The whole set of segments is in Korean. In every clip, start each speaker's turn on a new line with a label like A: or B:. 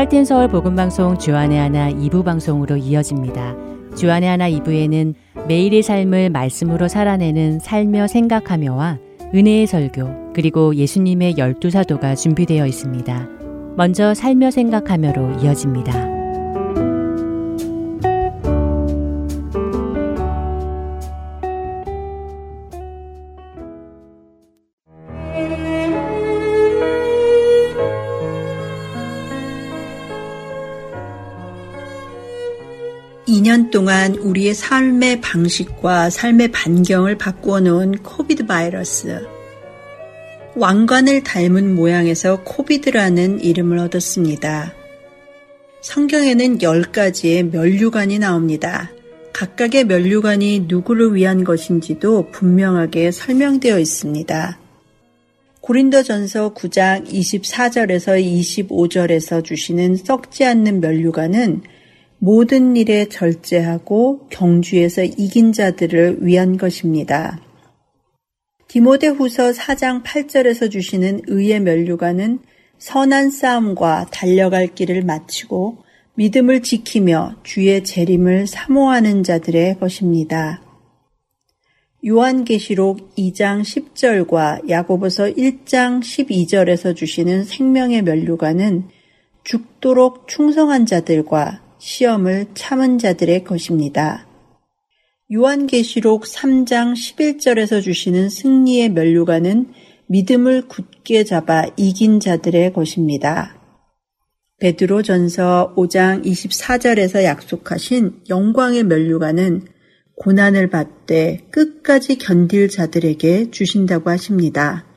A: 할텐 서울 복음 방송 주안의 하나 2부 방송으로 이어집니다. 주안의 하나 2부에는 매일의 삶을 말씀으로 살아내는 살며 생각하며와 은혜의 설교 그리고 예수님의 열두 사도가 준비되어 있습니다. 먼저 살며 생각하며로 이어집니다.
B: 2년 동안 우리의 삶의 방식과 삶의 반경을 바꾸어 놓은 코비드 바이러스. 왕관을 닮은 모양에서 코비드라는 이름을 얻었습니다. 성경에는 10가지의 면류관이 나옵니다. 각각의 면류관이 누구를 위한 것인지도 분명하게 설명되어 있습니다. 고린도전서 9장 24절에서 25절에서 주시는 썩지 않는 면류관은 모든 일에 절제하고 경주에서 이긴 자들을 위한 것입니다. 디모데 후서 4장 8절에서 주시는 의의 면류관은 선한 싸움과 달려갈 길을 마치고 믿음을 지키며 주의 재림을 사모하는 자들의 것입니다. 요한계시록 2장 10절과 야고보서 1장 12절에서 주시는 생명의 면류관은 죽도록 충성한 자들과 시험을 참은 자들의 것입니다. 요한계시록 3장 11절에서 주시는 승리의 면류관은 믿음을 굳게 잡아 이긴 자들의 것입니다. 베드로 전서 5장 24절에서 약속하신 영광의 면류관은 고난을 받되 끝까지 견딜 자들에게 주신다고 하십니다.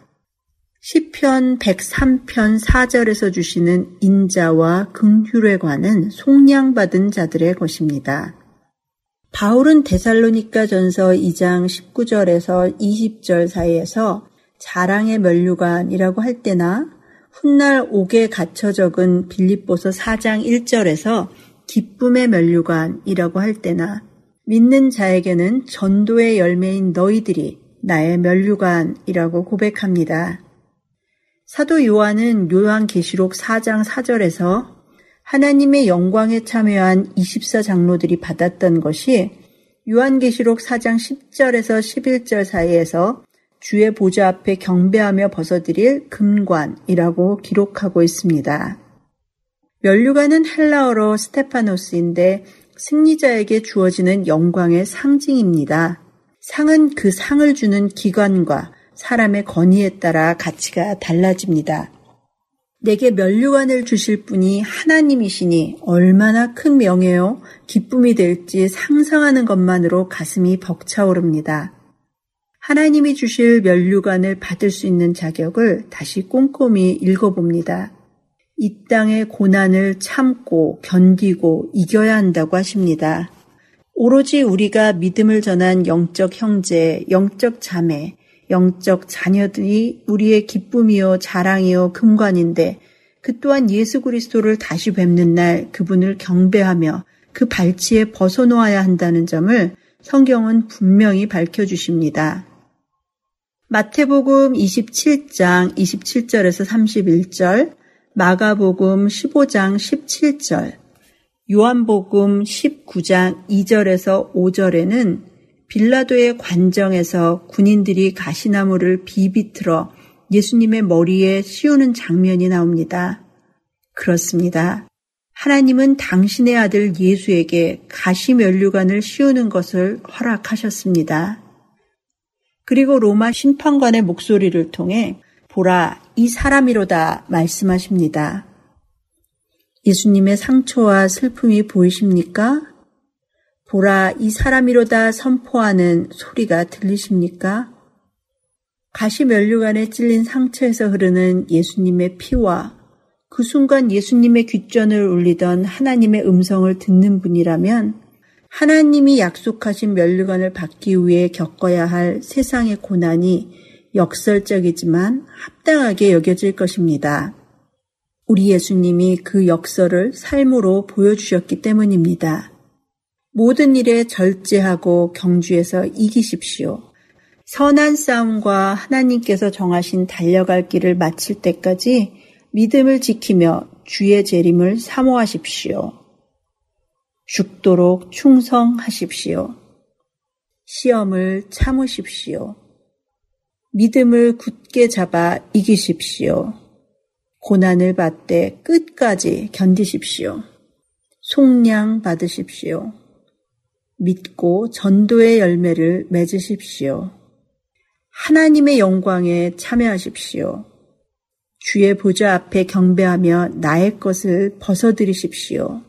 B: 시편 103편 4절에서 주시는 인자와 긍휼에 관은 속량받은 자들의 것입니다. 바울은 데살로니가 전서 2장 19절에서 20절 사이에서 자랑의 면류관이라고 할 때나 훗날 옥에 갇혀 적은 빌립보서 4장 1절에서 기쁨의 면류관이라고 할 때나 믿는 자에게는 전도의 열매인 너희들이 나의 면류관이라고 고백합니다. 사도 요한은 요한계시록 4장 4절에서 하나님의 영광에 참여한 24장로들이 받았던 것이 요한계시록 4장 10절에서 11절 사이에서 주의 보좌 앞에 경배하며 벗어드릴 금관이라고 기록하고 있습니다. 면류관은 헬라어로 스테파노스인데 승리자에게 주어지는 영광의 상징입니다. 상은 그 상을 주는 기관과 사람의 권위에 따라 가치가 달라집니다. 내게 면류관을 주실 분이 하나님이시니 얼마나 큰 명예요, 기쁨이 될지 상상하는 것만으로 가슴이 벅차오릅니다. 하나님이 주실 면류관을 받을 수 있는 자격을 다시 꼼꼼히 읽어봅니다. 이 땅의 고난을 참고 견디고 이겨야 한다고 하십니다. 오로지 우리가 믿음을 전한 영적 형제, 영적 자매, 영적 자녀들이 우리의 기쁨이요 자랑이요 금관인데 그 또한 예수 그리스도를 다시 뵙는 날 그분을 경배하며 그 발치에 벗어놓아야 한다는 점을 성경은 분명히 밝혀주십니다. 마태복음 27장 27절에서 31절, 마가복음 15장 17절, 요한복음 19장 2절에서 5절에는 빌라도의 관정에서 군인들이 가시나무를 비비틀어 예수님의 머리에 씌우는 장면이 나옵니다. 그렇습니다. 하나님은 당신의 아들 예수에게 가시면류관을 씌우는 것을 허락하셨습니다. 그리고 로마 심판관의 목소리를 통해 보라, 이 사람이로다 말씀하십니다. 예수님의 상처와 슬픔이 보이십니까? 보라 이 사람이로다 선포하는 소리가 들리십니까? 가시 면류관에 찔린 상처에서 흐르는 예수님의 피와 그 순간 예수님의 귓전을 울리던 하나님의 음성을 듣는 분이라면 하나님이 약속하신 면류관을 받기 위해 겪어야 할 세상의 고난이 역설적이지만 합당하게 여겨질 것입니다. 우리 예수님이 그 역설을 삶으로 보여주셨기 때문입니다. 모든 일에 절제하고 경주에서 이기십시오. 선한 싸움과 하나님께서 정하신 달려갈 길을 마칠 때까지 믿음을 지키며 주의 재림을 사모하십시오. 죽도록 충성하십시오. 시험을 참으십시오. 믿음을 굳게 잡아 이기십시오. 고난을 받되 끝까지 견디십시오. 속량 받으십시오. 믿고 전도의 열매를 맺으십시오. 하나님의 영광에 참여하십시오. 주의 보좌 앞에 경배하며 나의 것을 벗어들이십시오.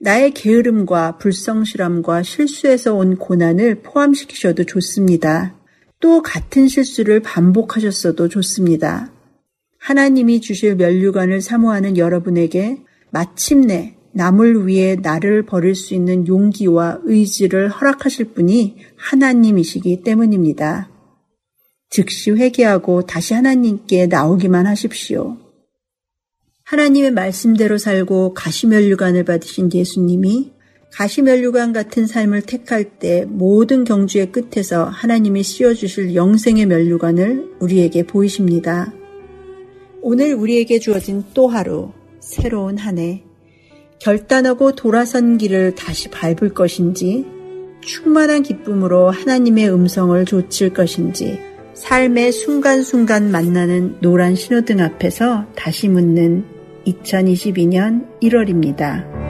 B: 나의 게으름과 불성실함과 실수에서 온 고난을 포함시키셔도 좋습니다. 또 같은 실수를 반복하셨어도 좋습니다. 하나님이 주실 면류관을 사모하는 여러분에게 마침내 남을 위해 나를 버릴 수 있는 용기와 의지를 허락하실 분이 하나님이시기 때문입니다. 즉시 회개하고 다시 하나님께 나오기만 하십시오. 하나님의 말씀대로 살고 가시면류관을 받으신 예수님이 가시면류관 같은 삶을 택할 때 모든 경주의 끝에서 하나님이 씌워주실 영생의 면류관을 우리에게 보이십니다. 오늘 우리에게 주어진 또 하루, 새로운 한 해, 결단하고 돌아선 길을 다시 밟을 것인지, 충만한 기쁨으로 하나님의 음성을 좇을 것인지, 삶의 순간순간 만나는 노란 신호등 앞에서 다시 묻는 2022년 1월입니다.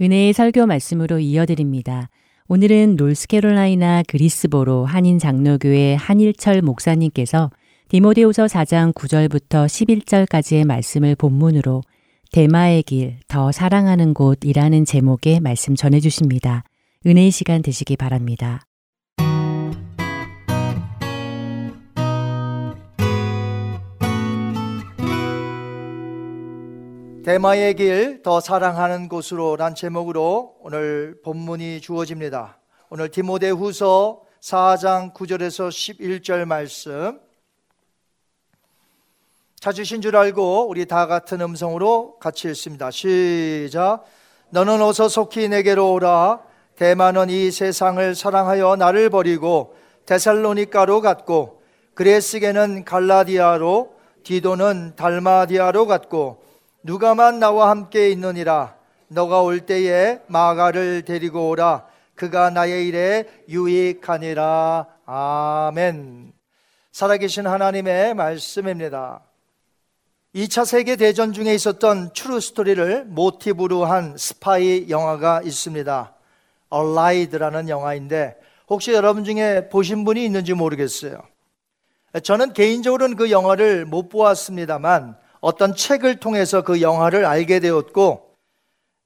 A: 은혜의 설교 말씀으로 이어드립니다. 오늘은 노스캐롤라이나 그리스보로 한인 장로교회 한일철 목사님께서 디모데후서 4장 9절부터 11절까지의 말씀을 본문으로 대마의 길, 더 사랑하는 곳이라는 제목의 말씀 전해 주십니다. 은혜의 시간 되시기 바랍니다.
C: 대마의 길, 더 사랑하는 곳으로 란 제목으로 오늘 본문이 주어집니다. 오늘 디모데 후서 4장 9절에서 11절 말씀. 찾으신 줄 알고 우리 다 같은 음성으로 같이 읽습니다. 시작. 너는 어서 속히 내게로 오라. 대만은 이 세상을 사랑하여 나를 버리고 데살로니카로 갔고 그레스게는 갈라디아로 디도는 달마디아로 갔고 누가만 나와 함께 있느니라. 너가 올 때에 마가를 데리고 오라. 그가 나의 일에 유익하니라. 아멘. 살아계신 하나님의 말씀입니다. 2차 세계대전 중에 있었던 true story를 모티브로 한 스파이 영화가 있습니다. Allied라는 영화인데 혹시 여러분 중에 보신 분이 있는지 모르겠어요. 저는 개인적으로는 그 영화를 못 보았습니다만 어떤 책을 통해서 그 영화를 알게 되었고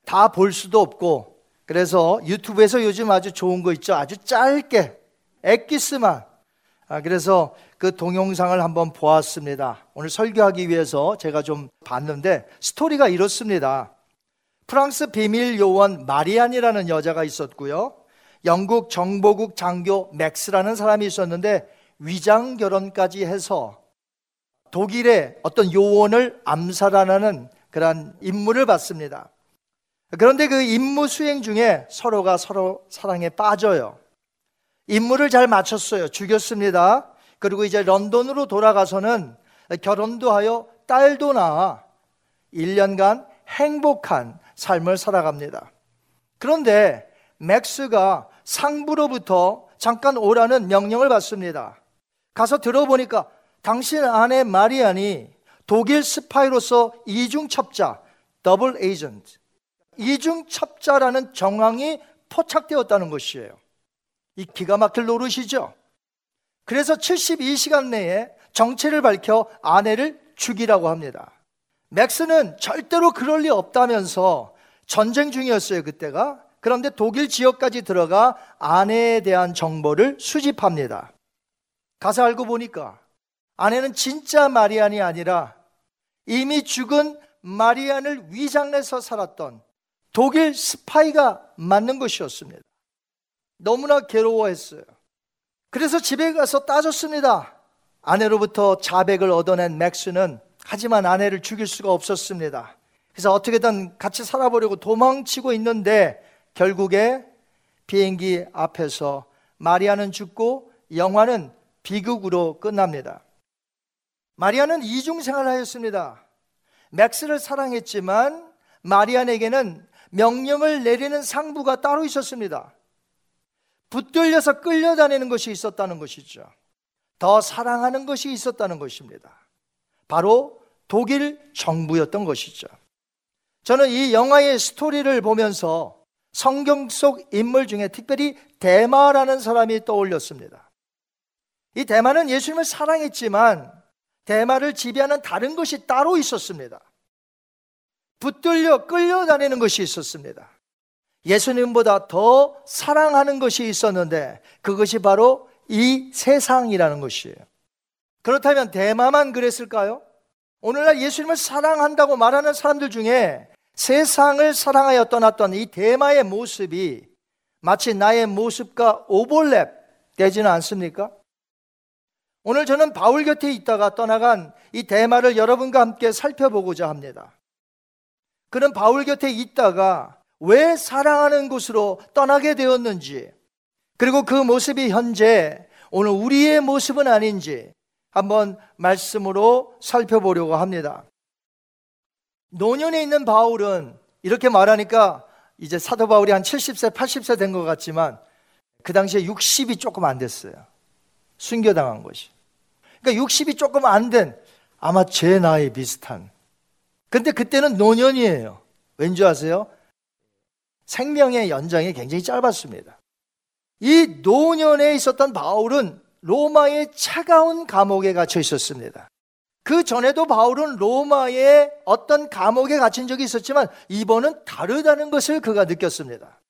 C: 다 볼 수도 없고 그래서 유튜브에서 요즘 아주 좋은 거 있죠. 아주 짧게 엑기스만 아, 그래서 그 동영상을 한번 보았습니다. 오늘 설교하기 위해서 제가 좀 봤는데 스토리가 이렇습니다. 프랑스 비밀 요원 마리안이라는 여자가 있었고요. 영국 정보국 장교 맥스라는 사람이 있었는데 위장 결혼까지 해서 독일의 어떤 요원을 암살하는 그러한 임무를 받습니다. 그런데 그 임무 수행 중에 서로가 서로 사랑에 빠져요. 임무를 잘 마쳤어요. 죽였습니다. 그리고 이제 런던으로 돌아가서는 결혼도 하여 딸도 낳아 1년간 행복한 삶을 살아갑니다. 그런데 맥스가 상부로부터 잠깐 오라는 명령을 받습니다. 가서 들어보니까 당신 아내 마리안이 독일 스파이로서 이중 첩자, double agent, 이중 첩자라는 정황이 포착되었다는 것이에요. 이 기가 막힐 노릇이죠. 그래서 72시간 내에 정체를 밝혀 아내를 죽이라고 합니다. 맥스는 절대로 그럴 리 없다면서 전쟁 중이었어요, 그때가. 그런데 독일 지역까지 들어가 아내에 대한 정보를 수집합니다. 가서 알고 보니까 아내는 진짜 마리안이 아니라 이미 죽은 마리안을 위장내서 살았던 독일 스파이가 맞는 것이었습니다. 너무나 괴로워했어요. 그래서 집에 가서 따졌습니다. 아내로부터 자백을 얻어낸 맥스는 하지만 아내를 죽일 수가 없었습니다. 그래서 어떻게든 같이 살아보려고 도망치고 있는데 결국에 비행기 앞에서 마리아는 죽고 영화는 비극으로 끝납니다. 마리아는 이중 생활을 하였습니다. 맥스를 사랑했지만 마리안에게는 명령을 내리는 상부가 따로 있었습니다. 붙들려서 끌려다니는 것이 있었다는 것이죠. 더 사랑하는 것이 있었다는 것입니다. 바로 독일 정부였던 것이죠. 저는 이 영화의 스토리를 보면서 성경 속 인물 중에 특별히 대마라는 사람이 떠올렸습니다. 이 대마는 예수님을 사랑했지만 대마를 지배하는 다른 것이 따로 있었습니다. 붙들려 끌려다니는 것이 있었습니다. 예수님보다 더 사랑하는 것이 있었는데 그것이 바로 이 세상이라는 것이에요. 그렇다면 대마만 그랬을까요? 오늘날 예수님을 사랑한다고 말하는 사람들 중에 세상을 사랑하여 떠났던 이 대마의 모습이 마치 나의 모습과 오버랩 되지는 않습니까? 오늘 저는 바울 곁에 있다가 떠나간 이 대마를 여러분과 함께 살펴보고자 합니다. 그는 바울 곁에 있다가 왜 사랑하는 곳으로 떠나게 되었는지, 그리고 그 모습이 현재 오늘 우리의 모습은 아닌지 한번 말씀으로 살펴보려고 합니다. 노년에 있는 바울은 이렇게 말하니까 이제 사도 바울이 한 70세, 80세 된 것 같지만 그 당시에 60이 조금 안 됐어요. 순교당한 것이. 그러니까 60이 조금 안 된 아마 제 나이 비슷한. 근데 그때는 노년이에요. 왠지 아세요? 생명의 연장이 굉장히 짧았습니다. 이 노년에 있었던 바울은 로마의 차가운 감옥에 갇혀 있었습니다. 그 전에도 바울은 로마의 어떤 감옥에 갇힌 적이 있었지만 이번은 다르다는 것을 그가 느꼈습니다.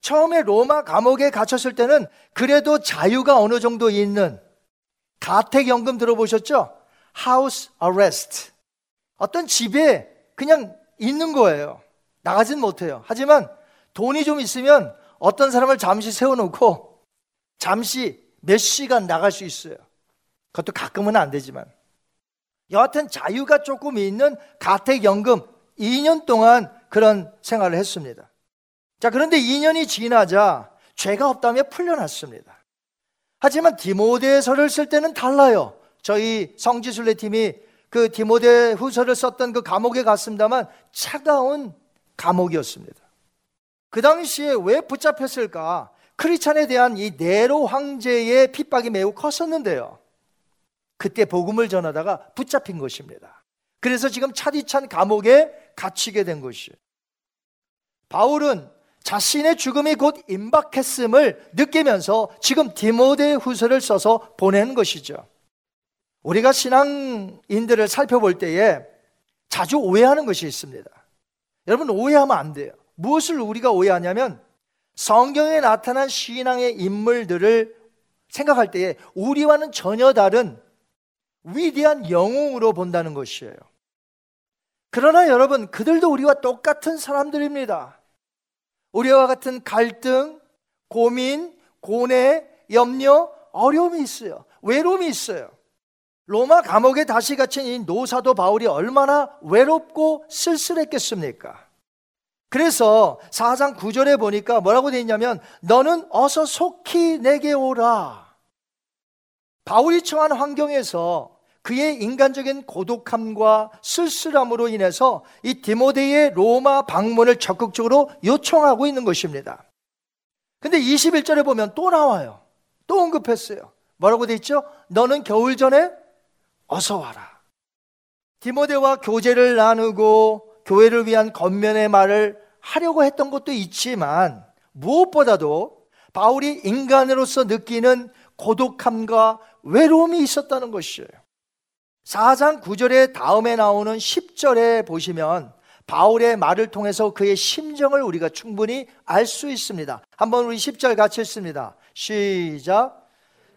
C: 처음에 로마 감옥에 갇혔을 때는 그래도 자유가 어느 정도 있는 가택연금 들어보셨죠? House arrest. 어떤 집에 그냥 있는 거예요. 나가진 못해요. 하지만 돈이 좀 있으면 어떤 사람을 잠시 세워놓고 잠시 몇 시간 나갈 수 있어요. 그것도 가끔은 안 되지만. 여하튼 자유가 조금 있는 가택연금 2년 동안 그런 생활을 했습니다. 자, 그런데 2년이 지나자 죄가 없다며 풀려났습니다. 하지만 디모데서를 쓸 때는 달라요. 저희 성지순례 팀이 그 디모데 후서를 썼던 그 감옥에 갔습니다만 차가운 감옥이었습니다. 그 당시에 왜 붙잡혔을까? 크리찬에 대한 이 네로 황제의 핍박이 매우 컸었는데요. 그때 복음을 전하다가 붙잡힌 것입니다. 그래서 지금 차디찬 감옥에 갇히게 된 것이에요. 바울은 자신의 죽음이 곧 임박했음을 느끼면서 지금 디모데 후서를 써서 보낸 것이죠. 우리가 신앙인들을 살펴볼 때에 자주 오해하는 것이 있습니다. 여러분 오해하면 안 돼요. 무엇을 우리가 오해하냐면 성경에 나타난 신앙의 인물들을 생각할 때에 우리와는 전혀 다른 위대한 영웅으로 본다는 것이에요. 그러나 여러분, 그들도 우리와 똑같은 사람들입니다. 우리와 같은 갈등, 고민, 고뇌, 염려, 어려움이 있어요. 외로움이 있어요. 로마 감옥에 다시 갇힌 이 노사도 바울이 얼마나 외롭고 쓸쓸했겠습니까? 그래서 4장 9절에 보니까 뭐라고 되어 있냐면 너는 어서 속히 내게 오라. 바울이 처한 환경에서 그의 인간적인 고독함과 쓸쓸함으로 인해서 이 디모데의 로마 방문을 적극적으로 요청하고 있는 것입니다. 근데 21절에 보면 또 나와요. 또 언급했어요. 뭐라고 돼 있죠? 너는 겨울 전에 어서 와라. 디모데와 교제를 나누고 교회를 위한 겉면의 말을 하려고 했던 것도 있지만 무엇보다도 바울이 인간으로서 느끼는 고독함과 외로움이 있었다는 것이에요. 4장 9절에 다음에 나오는 10절에 보시면 바울의 말을 통해서 그의 심정을 우리가 충분히 알 수 있습니다. 한번 우리 10절 같이 읽습니다. 시작.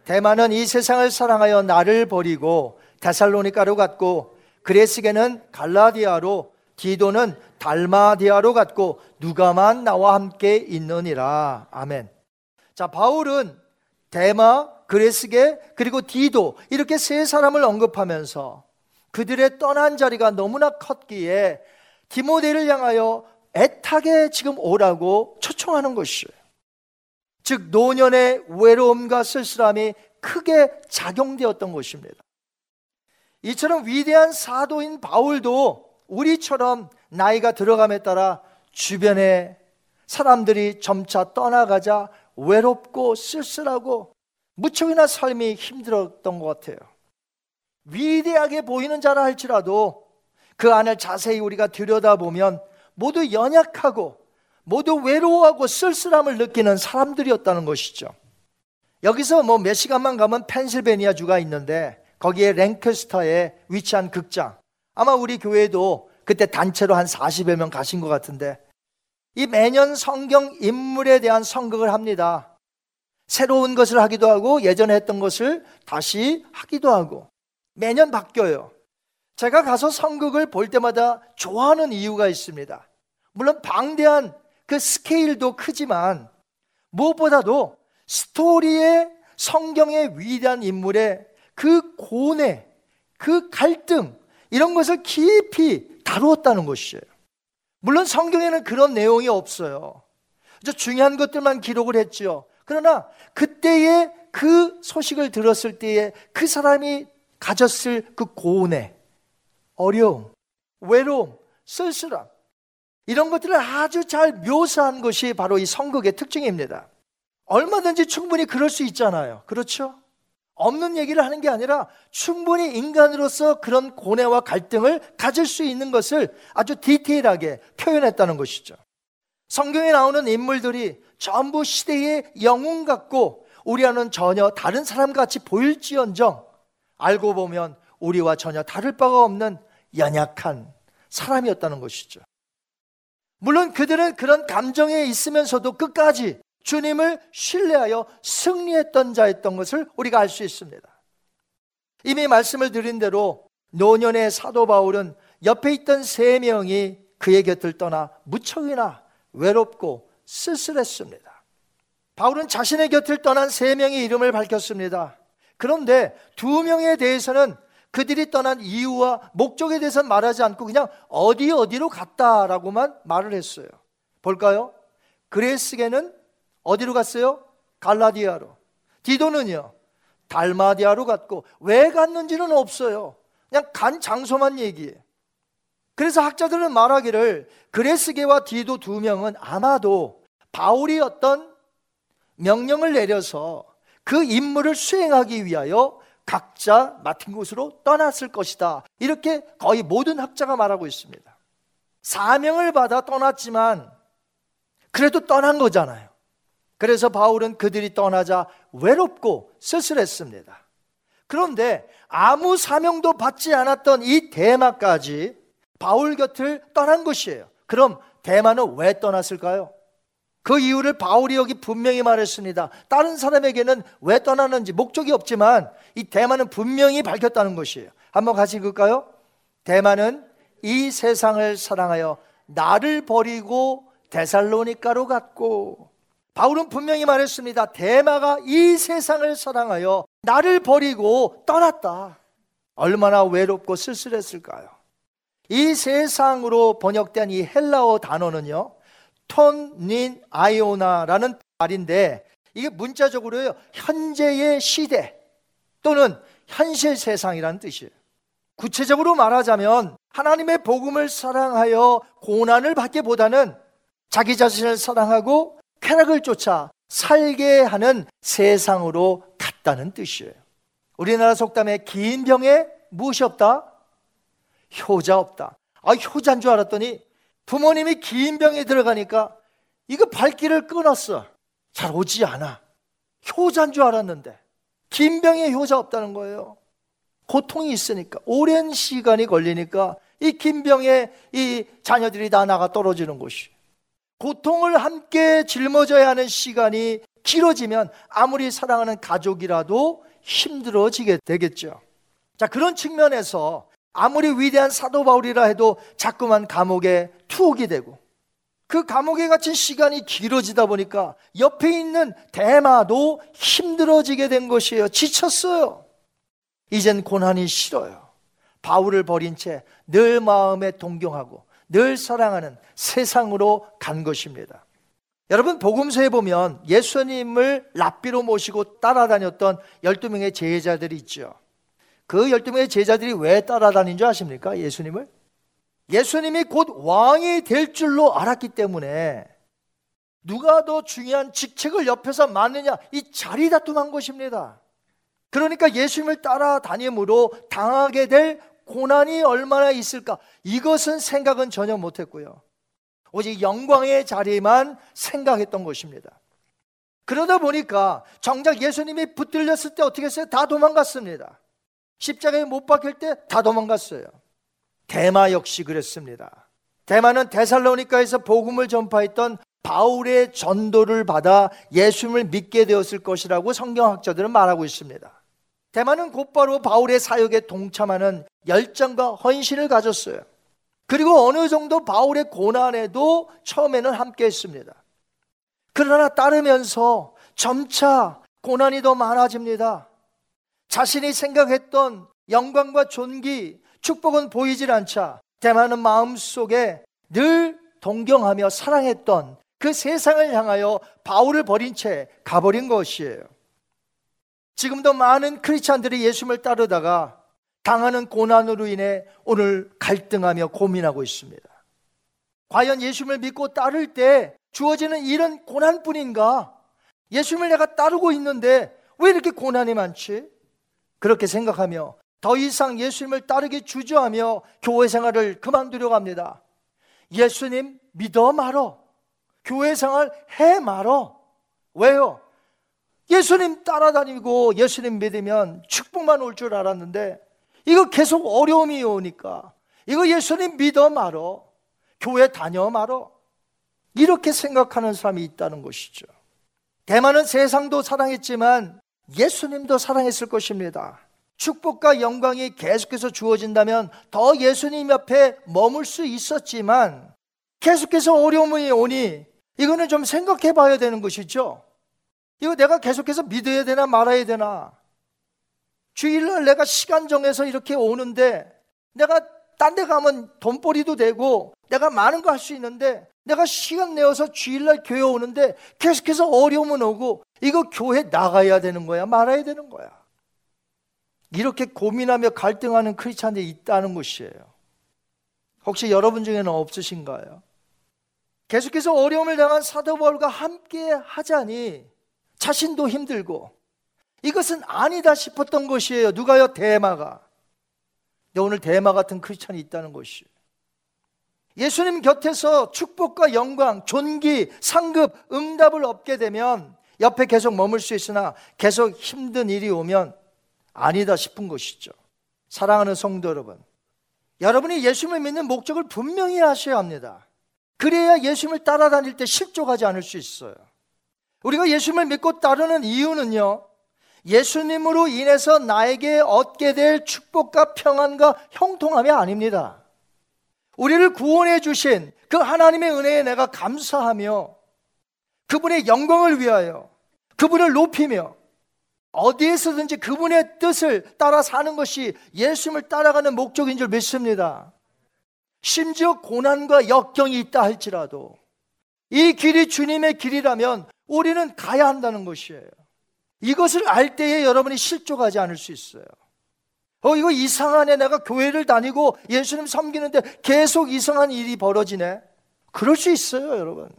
C: 대만은 이 세상을 사랑하여 나를 버리고 데살로니카로 갔고 그레스게는 갈라디아로 디도는 달마디아로 갔고 누가만 나와 함께 있느니라. 아멘. 자, 바울은 대마, 그레스게 그리고 디도 이렇게 세 사람을 언급하면서 그들의 떠난 자리가 너무나 컸기에 디모데를 향하여 애타게 지금 오라고 초청하는 것이에요. 즉 노년의 외로움과 쓸쓸함이 크게 작용되었던 것입니다. 이처럼 위대한 사도인 바울도 우리처럼 나이가 들어감에 따라 주변에 사람들이 점차 떠나가자 외롭고 쓸쓸하고 무척이나 삶이 힘들었던 것 같아요. 위대하게 보이는 자라 할지라도 그 안을 자세히 우리가 들여다보면 모두 연약하고 모두 외로워하고 쓸쓸함을 느끼는 사람들이었다는 것이죠. 여기서 뭐 몇 시간만 가면 펜실베니아 주가 있는데 거기에 랭크스터에 위치한 극장. 아마 우리 교회도 그때 단체로 한 40여 명 가신 것 같은데 이 매년 성경 인물에 대한 선극을 합니다. 새로운 것을 하기도 하고 예전에 했던 것을 다시 하기도 하고 매년 바뀌어요. 제가 가서 성극을 볼 때마다 좋아하는 이유가 있습니다. 물론 방대한 그 스케일도 크지만 무엇보다도 스토리의 성경의 위대한 인물의 그 고뇌, 그 갈등, 이런 것을 깊이 다루었다는 것이에요. 물론 성경에는 그런 내용이 없어요. 중요한 것들만 기록을 했지요. 그러나 그때의 그 소식을 들었을 때에 그 사람이 가졌을 그 고뇌, 어려움, 외로움, 쓸쓸함, 이런 것들을 아주 잘 묘사한 것이 바로 이 성극의 특징입니다. 얼마든지 충분히 그럴 수 있잖아요. 그렇죠? 없는 얘기를 하는 게 아니라 충분히 인간으로서 그런 고뇌와 갈등을 가질 수 있는 것을 아주 디테일하게 표현했다는 것이죠. 성경에 나오는 인물들이 전부 시대의 영웅 같고 우리와는 전혀 다른 사람 같이 보일지언정 알고 보면 우리와 전혀 다를 바가 없는 연약한 사람이었다는 것이죠. 물론 그들은 그런 감정에 있으면서도 끝까지 주님을 신뢰하여 승리했던 자였던 것을 우리가 알 수 있습니다. 이미 말씀을 드린 대로 노년의 사도 바울은 옆에 있던 세 명이 그의 곁을 떠나 무척이나 외롭고 쓸쓸했습니다. 바울은 자신의 곁을 떠난 세 명의 이름을 밝혔습니다. 그런데 두 명에 대해서는 그들이 떠난 이유와 목적에 대해서는 말하지 않고 그냥 어디 어디로 갔다라고만 말을 했어요. 볼까요? 그레스게는 어디로 갔어요? 갈라디아로. 디도는요? 달마디아로 갔고 왜 갔는지는 없어요. 그냥 간 장소만 얘기해. 그래서 학자들은 말하기를 그레스게와 디도 두 명은 아마도 바울이 어떤 명령을 내려서 그 임무를 수행하기 위하여 각자 맡은 곳으로 떠났을 것이다. 이렇게 거의 모든 학자가 말하고 있습니다. 사명을 받아 떠났지만 그래도 떠난 거잖아요. 그래서 바울은 그들이 떠나자 외롭고 쓸쓸했습니다. 그런데 아무 사명도 받지 않았던 이 대마까지 바울 곁을 떠난 것이에요. 그럼 대마는 왜 떠났을까요? 그 이유를 바울이 여기 분명히 말했습니다. 다른 사람에게는 왜 떠나는지 목적이 없지만 이 대마는 분명히 밝혔다는 것이에요. 한번 같이 읽을까요? 대마는 이 세상을 사랑하여 나를 버리고 데살로니카로 갔고 바울은 분명히 말했습니다. 대마가 이 세상을 사랑하여 나를 버리고 떠났다. 얼마나 외롭고 쓸쓸했을까요? 이 세상으로 번역된 이 헬라어 단어는요, 톤닌 아이오나라는 말인데, 이게 문자적으로요, 현재의 시대 또는 현실 세상이라는 뜻이에요. 구체적으로 말하자면, 하나님의 복음을 사랑하여 고난을 받기보다는 자기 자신을 사랑하고 쾌락을 쫓아 살게 하는 세상으로 갔다는 뜻이에요. 우리나라 속담에 긴 병에 무엇이 없다? 효자 없다. 아, 효자인 줄 알았더니 부모님이 긴 병에 들어가니까 이거 발길을 끊었어. 잘 오지 않아. 효자인 줄 알았는데 긴 병에 효자 없다는 거예요. 고통이 있으니까 오랜 시간이 걸리니까 이 긴 병에 이 자녀들이 다 나가 떨어지는 것이. 고통을 함께 짊어져야 하는 시간이 길어지면 아무리 사랑하는 가족이라도 힘들어지게 되겠죠. 자, 그런 측면에서 아무리 위대한 사도 바울이라 해도 자꾸만 감옥에 투옥이 되고 그 감옥에 갇힌 시간이 길어지다 보니까 옆에 있는 대마도 힘들어지게 된 것이에요. 지쳤어요. 이젠 고난이 싫어요. 바울을 버린 채 늘 마음에 동경하고 늘 사랑하는 세상으로 간 것입니다. 여러분 복음서에 보면 예수님을 랍비로 모시고 따라다녔던 12명의 제자들이 있죠. 그 12명의 제자들이 왜 따라다닌 줄 아십니까? 예수님을? 예수님이 곧 왕이 될 줄로 알았기 때문에 누가 더 중요한 직책을 옆에서 맡느냐 이 자리 다툼한 것입니다. 그러니까 예수님을 따라다님으로 당하게 될 고난이 얼마나 있을까? 이것은 생각은 전혀 못했고요. 오직 영광의 자리만 생각했던 것입니다. 그러다 보니까 정작 예수님이 붙들렸을 때 어떻게 했어요? 다 도망갔습니다. 십자가에 못 박힐 때 다 도망갔어요. 대마 역시 그랬습니다. 대마는 데살로니카에서 복음을 전파했던 바울의 전도를 받아 예수님을 믿게 되었을 것이라고 성경학자들은 말하고 있습니다. 대만은 곧바로 바울의 사역에 동참하는 열정과 헌신을 가졌어요. 그리고 어느 정도 바울의 고난에도 처음에는 함께 했습니다. 그러나 따르면서 점차 고난이 더 많아집니다. 자신이 생각했던 영광과 존귀, 축복은 보이질 않자 대만은 마음속에 늘 동경하며 사랑했던 그 세상을 향하여 바울을 버린 채 가버린 것이에요. 지금도 많은 크리스찬들이 예수님을 따르다가 당하는 고난으로 인해 오늘 갈등하며 고민하고 있습니다. 과연 예수님을 믿고 따를 때 주어지는 이런 고난뿐인가? 예수님을 내가 따르고 있는데 왜 이렇게 고난이 많지? 그렇게 생각하며 더 이상 예수님을 따르기 주저하며 교회 생활을 그만두려고 합니다. 예수님 믿어 말어. 교회 생활 해 말어. 왜요? 예수님 따라다니고 예수님 믿으면 축복만 올 줄 알았는데 이거 계속 어려움이 오니까 이거 예수님 믿어 말어. 교회 다녀 말어. 이렇게 생각하는 사람이 있다는 것이죠. 대만은 세상도 사랑했지만 예수님도 사랑했을 것입니다. 축복과 영광이 계속해서 주어진다면 더 예수님 옆에 머물 수 있었지만 계속해서 어려움이 오니 이거는 좀 생각해 봐야 되는 것이죠. 이거 내가 계속해서 믿어야 되나 말아야 되나. 주일날 내가 시간 정해서 이렇게 오는데 내가 딴 데 가면 돈벌이도 되고 내가 많은 거 할 수 있는데 내가 시간 내어서 주일날 교회 오는데 계속해서 어려움은 오고 이거 교회 나가야 되는 거야 말아야 되는 거야. 이렇게 고민하며 갈등하는 크리스찬들이 있다는 것이에요. 혹시 여러분 중에는 없으신가요? 계속해서 어려움을 당한 사도 바울과 함께 하자니 자신도 힘들고 이것은 아니다 싶었던 것이에요. 누가요? 대마가. 오늘 대마 같은 크리스찬이 있다는 것이에요. 예수님 곁에서 축복과 영광, 존귀, 상급, 응답을 얻게 되면 옆에 계속 머물 수 있으나 계속 힘든 일이 오면 아니다 싶은 것이죠. 사랑하는 성도 여러분. 여러분이 예수님을 믿는 목적을 분명히 하셔야 합니다. 그래야 예수님을 따라다닐 때 실족하지 않을 수 있어요. 우리가 예수님을 믿고 따르는 이유는요, 예수님으로 인해서 나에게 얻게 될 축복과 평안과 형통함이 아닙니다. 우리를 구원해 주신 그 하나님의 은혜에 내가 감사하며 그분의 영광을 위하여 그분을 높이며 어디에서든지 그분의 뜻을 따라 사는 것이 예수님을 따라가는 목적인 줄 믿습니다. 심지어 고난과 역경이 있다 할지라도 이 길이 주님의 길이라면 우리는 가야 한다는 것이에요. 이것을 알 때에 여러분이 실족하지 않을 수 있어요. 어, 이거 이상하네. 내가 교회를 다니고 예수님 섬기는데 계속 이상한 일이 벌어지네. 그럴 수 있어요, 여러분.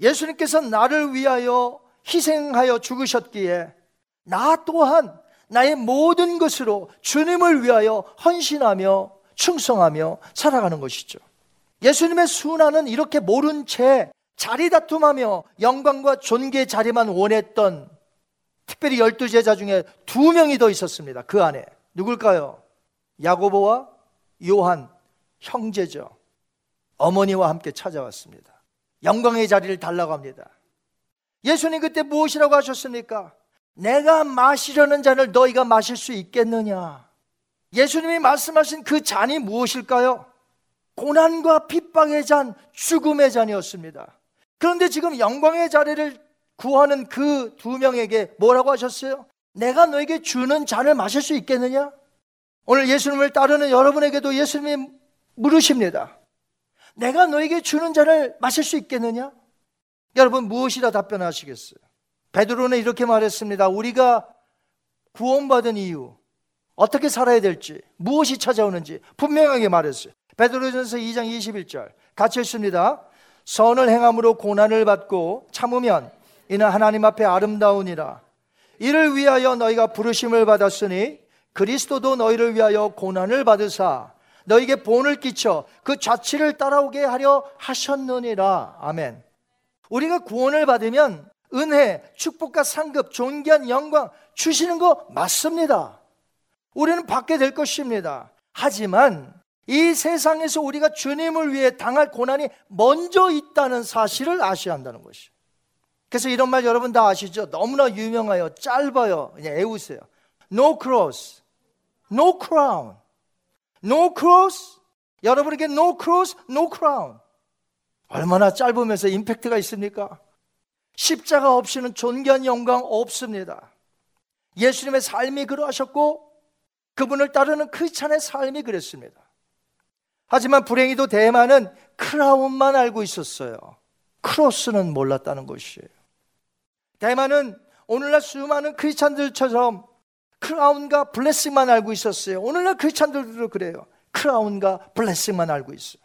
C: 예수님께서 나를 위하여 희생하여 죽으셨기에 나 또한 나의 모든 것으로 주님을 위하여 헌신하며 충성하며 살아가는 것이죠. 예수님의 순환은 이렇게 모른 채 자리 다툼하며 영광과 존귀의 자리만 원했던 특별히 열두 제자 중에 두 명이 더 있었습니다. 그 안에. 누굴까요? 야고보와 요한 형제죠. 어머니와 함께 찾아왔습니다. 영광의 자리를 달라고 합니다. 예수님 그때 무엇이라고 하셨습니까? 내가 마시려는 잔을 너희가 마실 수 있겠느냐? 예수님이 말씀하신 그 잔이 무엇일까요? 고난과 핍박의 잔, 죽음의 잔이었습니다. 그런데 지금 영광의 자리를 구하는 그 두 명에게 뭐라고 하셨어요? 내가 너에게 주는 잔을 마실 수 있겠느냐? 오늘 예수님을 따르는 여러분에게도 예수님이 물으십니다. 내가 너에게 주는 잔을 마실 수 있겠느냐? 여러분 무엇이라 답변하시겠어요? 베드로는 이렇게 말했습니다. 우리가 구원받은 이유, 어떻게 살아야 될지, 무엇이 찾아오는지 분명하게 말했어요. 베드로전서 2장 21절 같이 읽습니다. 선을 행함으로 고난을 받고 참으면 이는 하나님 앞에 아름다우니라. 이를 위하여 너희가 부르심을 받았으니 그리스도도 너희를 위하여 고난을 받으사 너희에게 본을 끼쳐 그 자취를 따라오게 하려 하셨느니라. 아멘. 우리가 구원을 받으면 은혜, 축복과 상급, 존귀한 영광 주시는 거 맞습니다. 우리는 받게 될 것입니다. 하지만 이 세상에서 우리가 주님을 위해 당할 고난이 먼저 있다는 사실을 아셔야 한다는 것이죠. 그래서 이런 말 여러분 다 아시죠? 너무나 유명해요. 짧아요. 그냥 애우세요. No cross, no crown. No cross. 여러분에게 no cross, no crown. 얼마나 짧으면서 임팩트가 있습니까? 십자가 없이는 존귀한 영광 없습니다. 예수님의 삶이 그러하셨고 그분을 따르는 크리스찬의 삶이 그랬습니다. 하지만 불행히도 대만은 크라운만 알고 있었어요. 크로스는 몰랐다는 것이에요. 대만은 오늘날 수많은 크리스찬들처럼 크라운과 블레싱만 알고 있었어요. 오늘날 크리스찬들도 그래요. 크라운과 블레싱만 알고 있어요.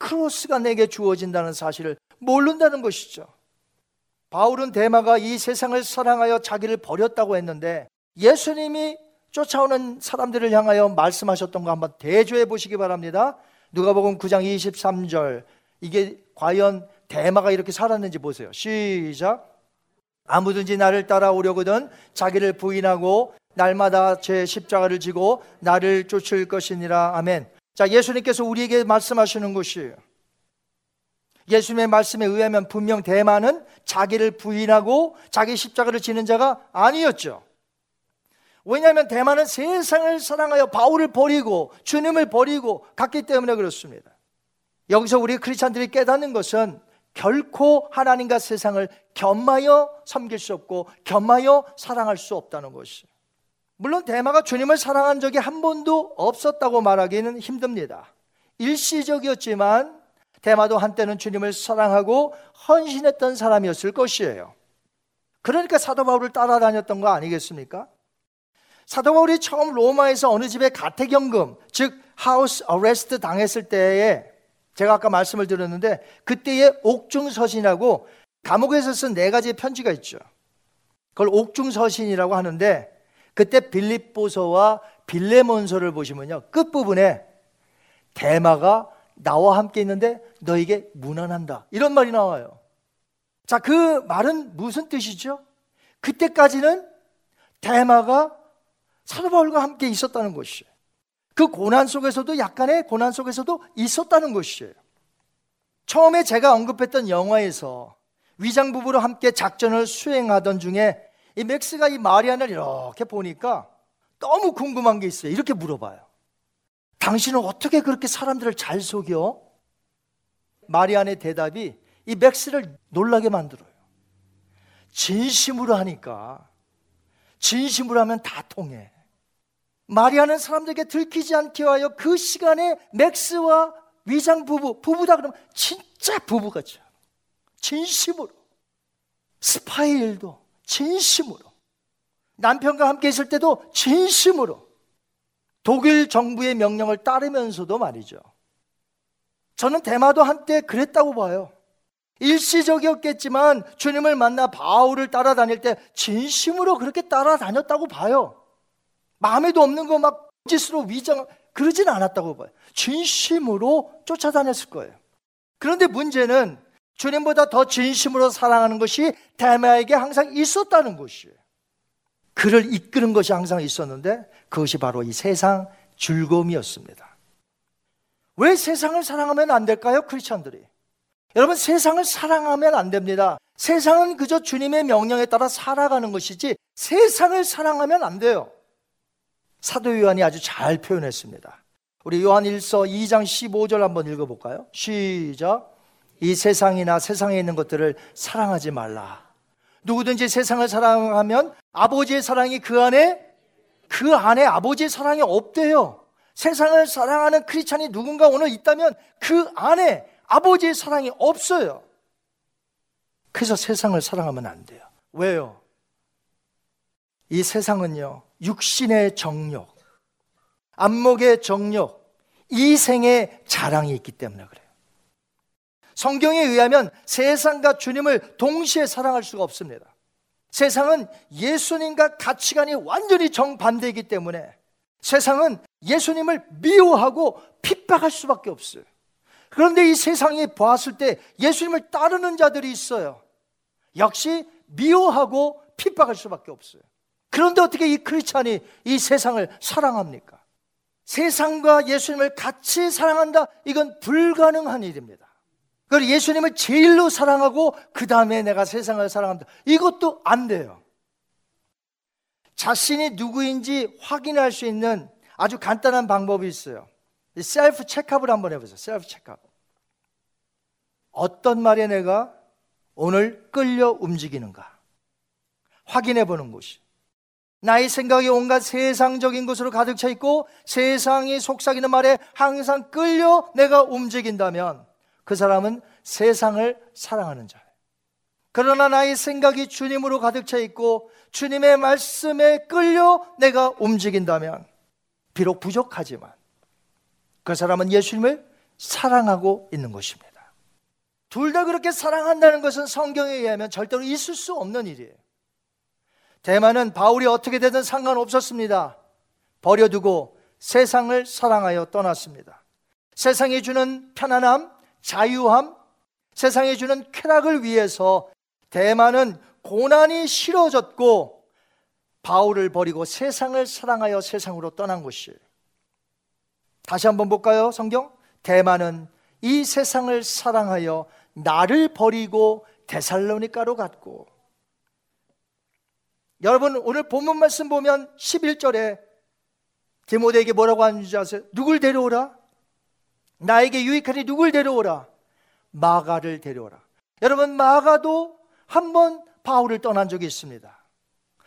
C: 크로스가 내게 주어진다는 사실을 모른다는 것이죠. 바울은 대마가 이 세상을 사랑하여 자기를 버렸다고 했는데 예수님이 쫓아오는 사람들을 향하여 말씀하셨던 거 한번 대조해 보시기 바랍니다. 누가복음 9장 23절. 이게 과연 대마가 이렇게 살았는지 보세요. 시작. 아무든지 나를 따라오려거든 자기를 부인하고 날마다 제 십자가를 지고 나를 쫓을 것이니라. 아멘. 자, 예수님께서 우리에게 말씀하시는 것이 예수님의 말씀에 의하면 분명 대만은 자기를 부인하고 자기 십자가를 지는 자가 아니었죠. 왜냐하면 대만은 세상을 사랑하여 바울을 버리고 주님을 버리고 갔기 때문에 그렇습니다. 여기서 우리 크리스찬들이 깨닫는 것은 결코 하나님과 세상을 겸하여 섬길 수 없고 겸하여 사랑할 수 없다는 것이. 물론 대마가 주님을 사랑한 적이 한 번도 없었다고 말하기는 힘듭니다. 일시적이었지만 대마도 한때는 주님을 사랑하고 헌신했던 사람이었을 것이에요. 그러니까 사도 바울을 따라다녔던 거 아니겠습니까? 사도 바울이 처음 로마에서 어느 집에 가택연금, 즉 하우스 어레스트 당했을 때에 제가 아까 말씀을 드렸는데 그때의 옥중서신이라고 감옥에서 쓴 네 가지의 편지가 있죠. 그걸 옥중서신이라고 하는데 그때 빌립보서와 빌레몬서를 보시면요. 끝부분에 대마가 나와 함께 있는데 너에게 무난한다. 이런 말이 나와요. 자, 그 말은 무슨 뜻이죠? 그때까지는 대마가 사도 바울과 함께 있었다는 것이에요. 그 고난 속에서도 약간의 고난 속에서도 있었다는 것이에요. 처음에 제가 언급했던 영화에서 위장 부부로 함께 작전을 수행하던 중에 이 맥스가 이 마리안을 이렇게 보니까 너무 궁금한 게 있어요. 이렇게 물어봐요. 당신은 어떻게 그렇게 사람들을 잘 속여? 마리안의 대답이 이 맥스를 놀라게 만들어요. 진심으로 하니까 진심으로 하면 다 통해. 마리아는 사람들에게 들키지 않게 하여 그 시간에 맥스와 위장 부부, 부부다 그러면 진짜 부부같죠. 진심으로. 스파이 일도 진심으로. 남편과 함께 있을 때도 진심으로. 독일 정부의 명령을 따르면서도 말이죠. 저는 대마도 한때 그랬다고 봐요. 일시적이었겠지만 주님을 만나 바울을 따라다닐 때 진심으로 그렇게 따라다녔다고 봐요. 마음에도 없는 거 막 짓으로 위장 그러진 않았다고 봐요. 진심으로 쫓아다녔을 거예요. 그런데 문제는 주님보다 더 진심으로 사랑하는 것이 대마에게 항상 있었다는 것이에요. 그를 이끄는 것이 항상 있었는데 그것이 바로 이 세상 즐거움이었습니다. 왜 세상을 사랑하면 안 될까요? 크리스천들이. 여러분 세상을 사랑하면 안 됩니다. 세상은 그저 주님의 명령에 따라 살아가는 것이지 세상을 사랑하면 안 돼요. 사도 요한이 아주 잘 표현했습니다. 우리 요한 1서 2장 15절 한번 읽어볼까요? 시작. 이 세상이나 세상에 있는 것들을 사랑하지 말라. 누구든지 세상을 사랑하면 아버지의 사랑이 그 안에 그 안에 아버지의 사랑이 없대요. 세상을 사랑하는 크리스찬이 누군가 오늘 있다면 그 안에 아버지의 사랑이 없어요. 그래서 세상을 사랑하면 안 돼요. 왜요? 이 세상은요, 육신의 정욕, 안목의 정욕, 이생의 자랑이 있기 때문에 그래요. 성경에 의하면 세상과 주님을 동시에 사랑할 수가 없습니다. 세상은 예수님과 가치관이 완전히 정반대이기 때문에 세상은 예수님을 미워하고 핍박할 수밖에 없어요. 그런데 이 세상에 보았을 때 예수님을 따르는 자들이 있어요. 역시 미워하고 핍박할 수밖에 없어요. 그런데 어떻게 이 크리스찬이 이 세상을 사랑합니까? 세상과 예수님을 같이 사랑한다? 이건 불가능한 일입니다. 그리고 예수님을 제일로 사랑하고 그 다음에 내가 세상을 사랑한다. 이것도 안 돼요. 자신이 누구인지 확인할 수 있는 아주 간단한 방법이 있어요. self checkup을 한번 해보세요. self checkup. 어떤 말에 내가 오늘 끌려 움직이는가? 확인해 보는 것이. 나의 생각이 온갖 세상적인 것으로 가득 차 있고 세상이 속삭이는 말에 항상 끌려 내가 움직인다면 그 사람은 세상을 사랑하는 자예요. 그러나 나의 생각이 주님으로 가득 차 있고 주님의 말씀에 끌려 내가 움직인다면 비록 부족하지만 그 사람은 예수님을 사랑하고 있는 것입니다. 둘 다 그렇게 사랑한다는 것은 성경에 의하면 절대로 있을 수 없는 일이에요. 대만은 바울이 어떻게 되든 상관없었습니다. 버려두고 세상을 사랑하여 떠났습니다. 세상이 주는 편안함, 자유함, 세상에 주는 쾌락을 위해서 대만은 고난이 싫어졌고 바울을 버리고 세상을 사랑하여 세상으로 떠난 것이에요. 다시 한번 볼까요? 성경? 대만은 이 세상을 사랑하여 나를 버리고 데살로니카로 갔고 여러분 오늘 본문 말씀 보면 11절에 디모데에게 뭐라고 하는지 아세요? 누굴 데려오라? 나에게 유익하니 누굴 데려오라? 마가를 데려오라. 여러분 마가도 한 번 바울을 떠난 적이 있습니다.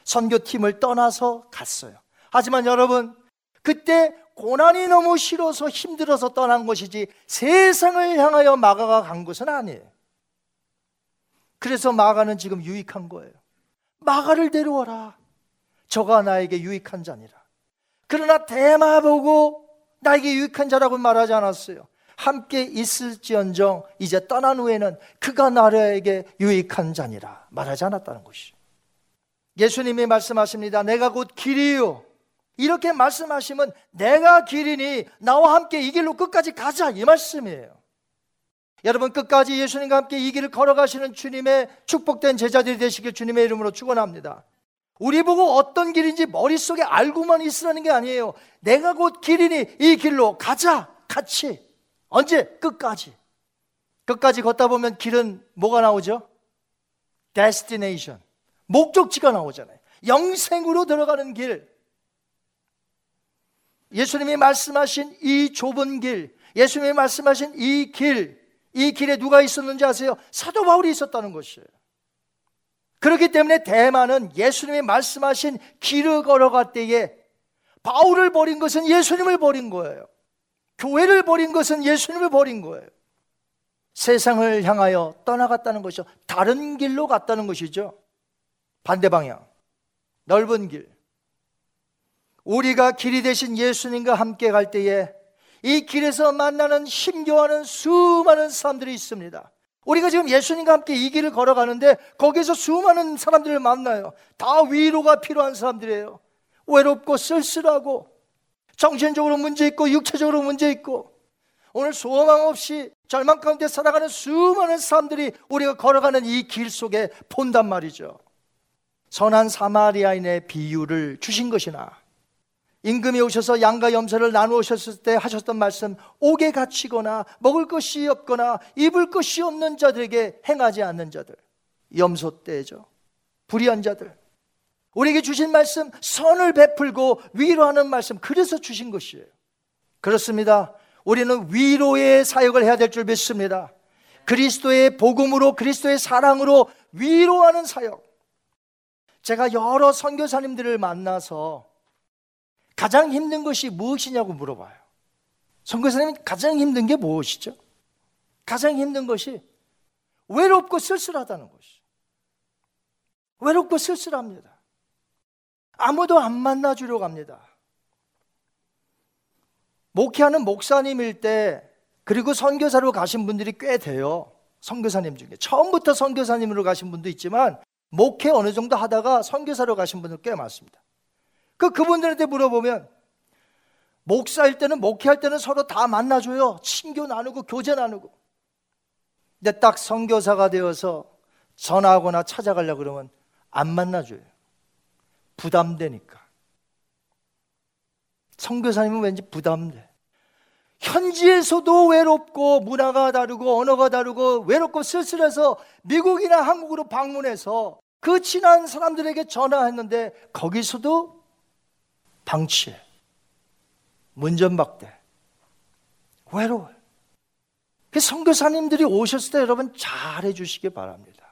C: 선교팀을 떠나서 갔어요. 하지만 여러분 그때 고난이 너무 싫어서 힘들어서 떠난 것이지 세상을 향하여 마가가 간 것은 아니에요. 그래서 마가는 지금 유익한 거예요. 마가를 데려와라. 저가 나에게 유익한 자니라. 그러나 대마 보고 나에게 유익한 자라고 말하지 않았어요. 함께 있을지언정 이제 떠난 후에는 그가 나에게 유익한 자니라 말하지 않았다는 것이죠. 예수님이 말씀하십니다. 내가 곧 길이요. 이렇게 말씀하시면 내가 길이니 나와 함께 이 길로 끝까지 가자 이 말씀이에요. 여러분 끝까지 예수님과 함께 이 길을 걸어가시는 주님의 축복된 제자들이 되시길 주님의 이름으로 축원합니다. 우리 보고 어떤 길인지 머릿속에 알고만 있으라는 게 아니에요. 내가 곧 길이니 이 길로 가자 같이 언제 끝까지 끝까지 걷다 보면 길은 뭐가 나오죠? destination 목적지가 나오잖아요. 영생으로 들어가는 길. 예수님이 말씀하신 이 좁은 길, 예수님이 말씀하신 이 길, 이 길에 누가 있었는지 아세요? 사도 바울이 있었다는 것이에요. 그렇기 때문에 대만은 예수님이 말씀하신 길을 걸어갈 때에 바울을 버린 것은 예수님을 버린 거예요. 교회를 버린 것은 예수님을 버린 거예요. 세상을 향하여 떠나갔다는 것이죠. 다른 길로 갔다는 것이죠. 반대 방향. 넓은 길. 우리가 길이 되신 예수님과 함께 갈 때에 이 길에서 만나는 힘겨워하는 수많은 사람들이 있습니다. 우리가 지금 예수님과 함께 이 길을 걸어가는데 거기서 수많은 사람들을 만나요. 다 위로가 필요한 사람들이에요. 외롭고 쓸쓸하고 정신적으로 문제 있고 육체적으로 문제 있고 오늘 소망 없이 절망 가운데 살아가는 수많은 사람들이 우리가 걸어가는 이 길 속에 본단 말이죠. 선한 사마리아인의 비유를 주신 것이나 임금이 오셔서 양과 염소를 나누셨을 때 하셨던 말씀 옥에 갇히거나 먹을 것이 없거나 입을 것이 없는 자들에게 행하지 않는 자들. 염소 때죠. 불의한 자들. 우리에게 주신 말씀 선을 베풀고 위로하는 말씀 그래서 주신 것이에요. 그렇습니다. 우리는 위로의 사역을 해야 될 줄 믿습니다. 그리스도의 복음으로 그리스도의 사랑으로 위로하는 사역. 제가 여러 선교사님들을 만나서 가장 힘든 것이 무엇이냐고 물어봐요. 선교사님이 가장 힘든 게 무엇이죠? 가장 힘든 것이 외롭고 쓸쓸하다는 것이. 외롭고 쓸쓸합니다. 아무도 안 만나주려고 합니다. 목회하는 목사님일 때 그리고 선교사로 가신 분들이 꽤 돼요. 선교사님 중에 처음부터 선교사님으로 가신 분도 있지만 목회 어느 정도 하다가 선교사로 가신 분들 꽤 많습니다. 그 그분들한테 물어보면 목사일 때는 목회할 때는 서로 다 만나줘요. 친교 나누고 교제 나누고. 근데 딱 선교사가 되어서 전화하거나 찾아가려 그러면 안 만나줘요. 부담되니까. 선교사님은 왠지 부담돼. 현지에서도 외롭고 문화가 다르고 언어가 다르고 외롭고 쓸쓸해서 미국이나 한국으로 방문해서 그 친한 사람들에게 전화했는데 거기서도 방치해. 문전박대. 외로워요. 그 선교사님들이 오셨을 때 여러분 잘해 주시기 바랍니다.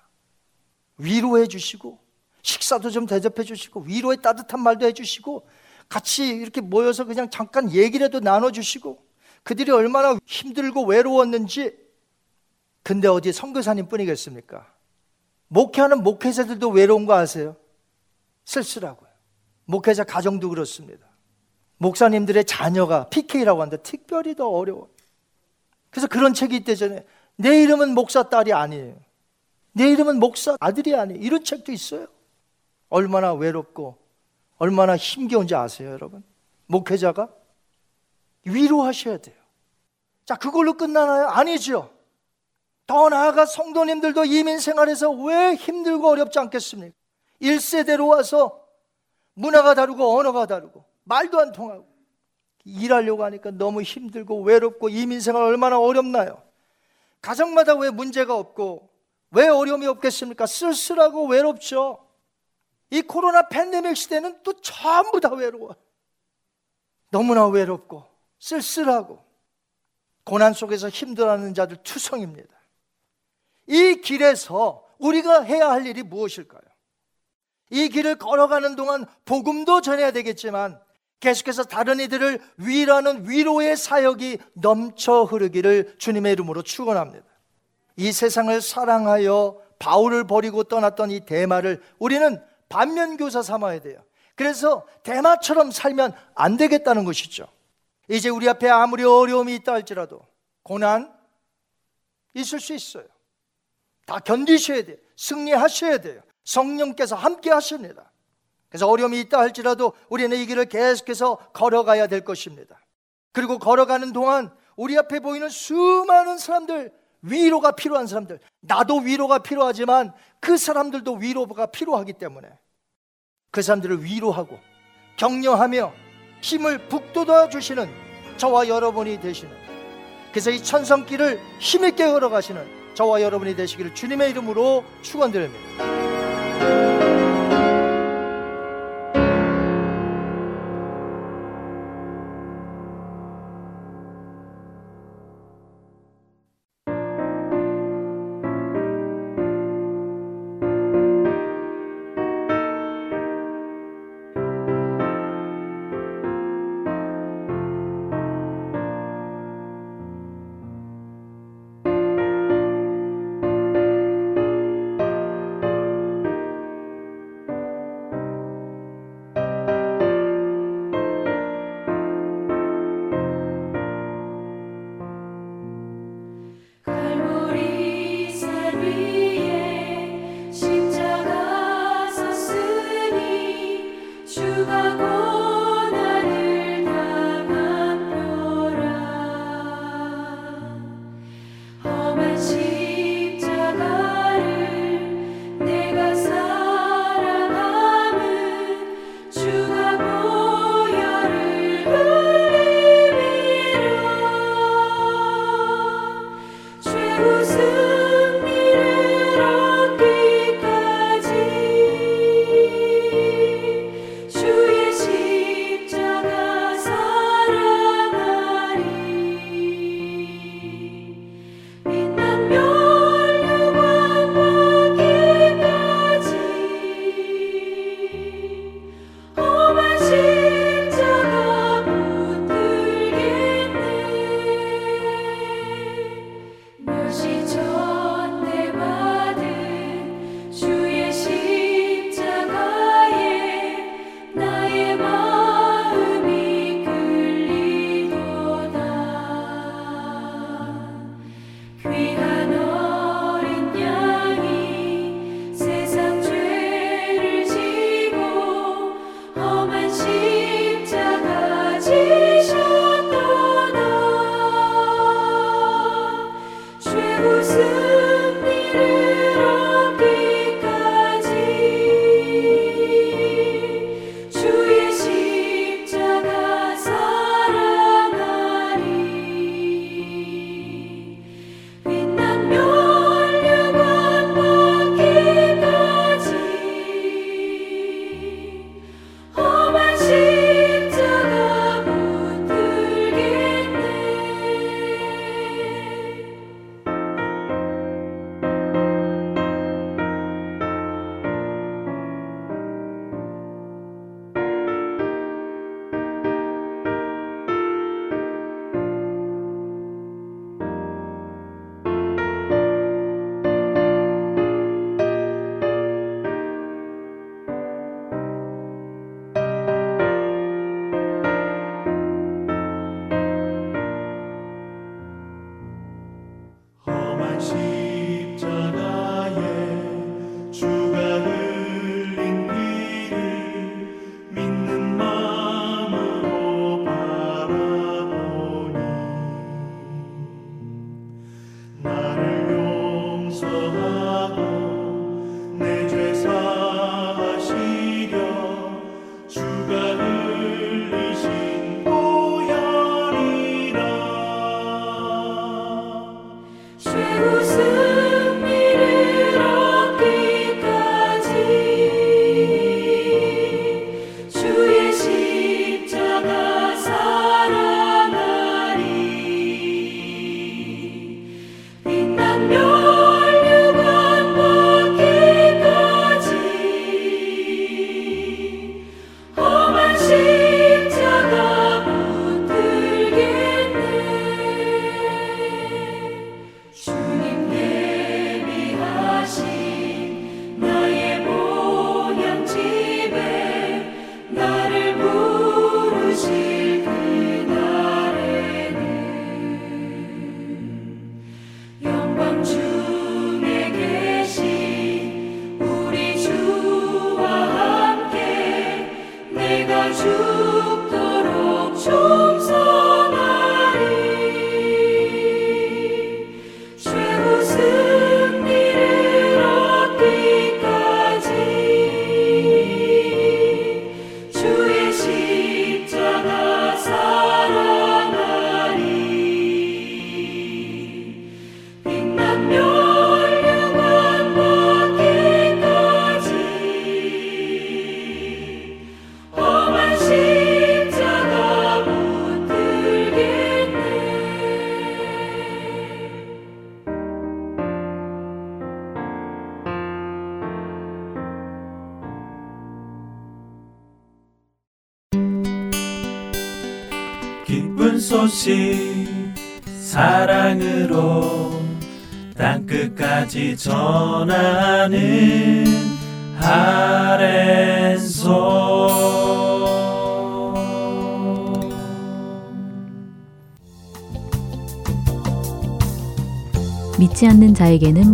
C: 위로해 주시고 식사도 좀 대접해 주시고 위로의 따뜻한 말도 해 주시고 같이 이렇게 모여서 그냥 잠깐 얘기라도 나눠 주시고 그들이 얼마나 힘들고 외로웠는지 근데 어디 선교사님 뿐이겠습니까? 목회하는 목회자들도 외로운 거 아세요? 쓸쓸하고요. 목회자 가정도 그렇습니다. 목사님들의 자녀가 PK라고 하는데 특별히 더 어려워. 그래서 그런 책이 있대잖아요. 내 이름은 목사 딸이 아니에요. 내 이름은 목사 아들이 아니에요. 이런 책도 있어요. 얼마나 외롭고 얼마나 힘겨운지 아세요, 여러분? 목회자가 위로하셔야 돼요. 자, 그걸로 끝나나요? 아니죠. 더 나아가 성도님들도 이민 생활에서 왜 힘들고 어렵지 않겠습니까? 1세대로 와서 문화가 다르고 언어가 다르고 말도 안 통하고 일하려고 하니까 너무 힘들고 외롭고 이민 생활 얼마나 어렵나요? 가정마다 왜 문제가 없고 왜 어려움이 없겠습니까? 쓸쓸하고 외롭죠. 이 코로나 팬데믹 시대는 또 전부 다 외로워. 너무나 외롭고 쓸쓸하고 고난 속에서 힘들어하는 자들 투성입니다. 이 길에서 우리가 해야 할 일이 무엇일까요? 이 길을 걸어가는 동안 복음도 전해야 되겠지만 계속해서 다른 이들을 위로하는 위로의 사역이 넘쳐 흐르기를 주님의 이름으로 축원합니다. 이 세상을 사랑하여 바울을 버리고 떠났던 이 대마를 우리는 반면교사 삼아야 돼요. 그래서 대마처럼 살면 안 되겠다는 것이죠. 이제 우리 앞에 아무리 어려움이 있다 할지라도 고난 있을 수 있어요. 다 견디셔야 돼요. 승리하셔야 돼요. 성령께서 함께 하십니다. 그래서 어려움이 있다 할지라도 우리는 이 길을 계속해서 걸어가야 될 것입니다. 그리고 걸어가는 동안 우리 앞에 보이는 수많은 사람들, 위로가 필요한 사람들, 나도 위로가 필요하지만 그 사람들도 위로가 필요하기 때문에 그 사람들을 위로하고 격려하며 힘을 북돋아 주시는 저와 여러분이 되시는 그래서 이 천성길을 힘있게 걸어가시는 저와 여러분이 되시기를 주님의 이름으로 축원드립니다.
D: 나를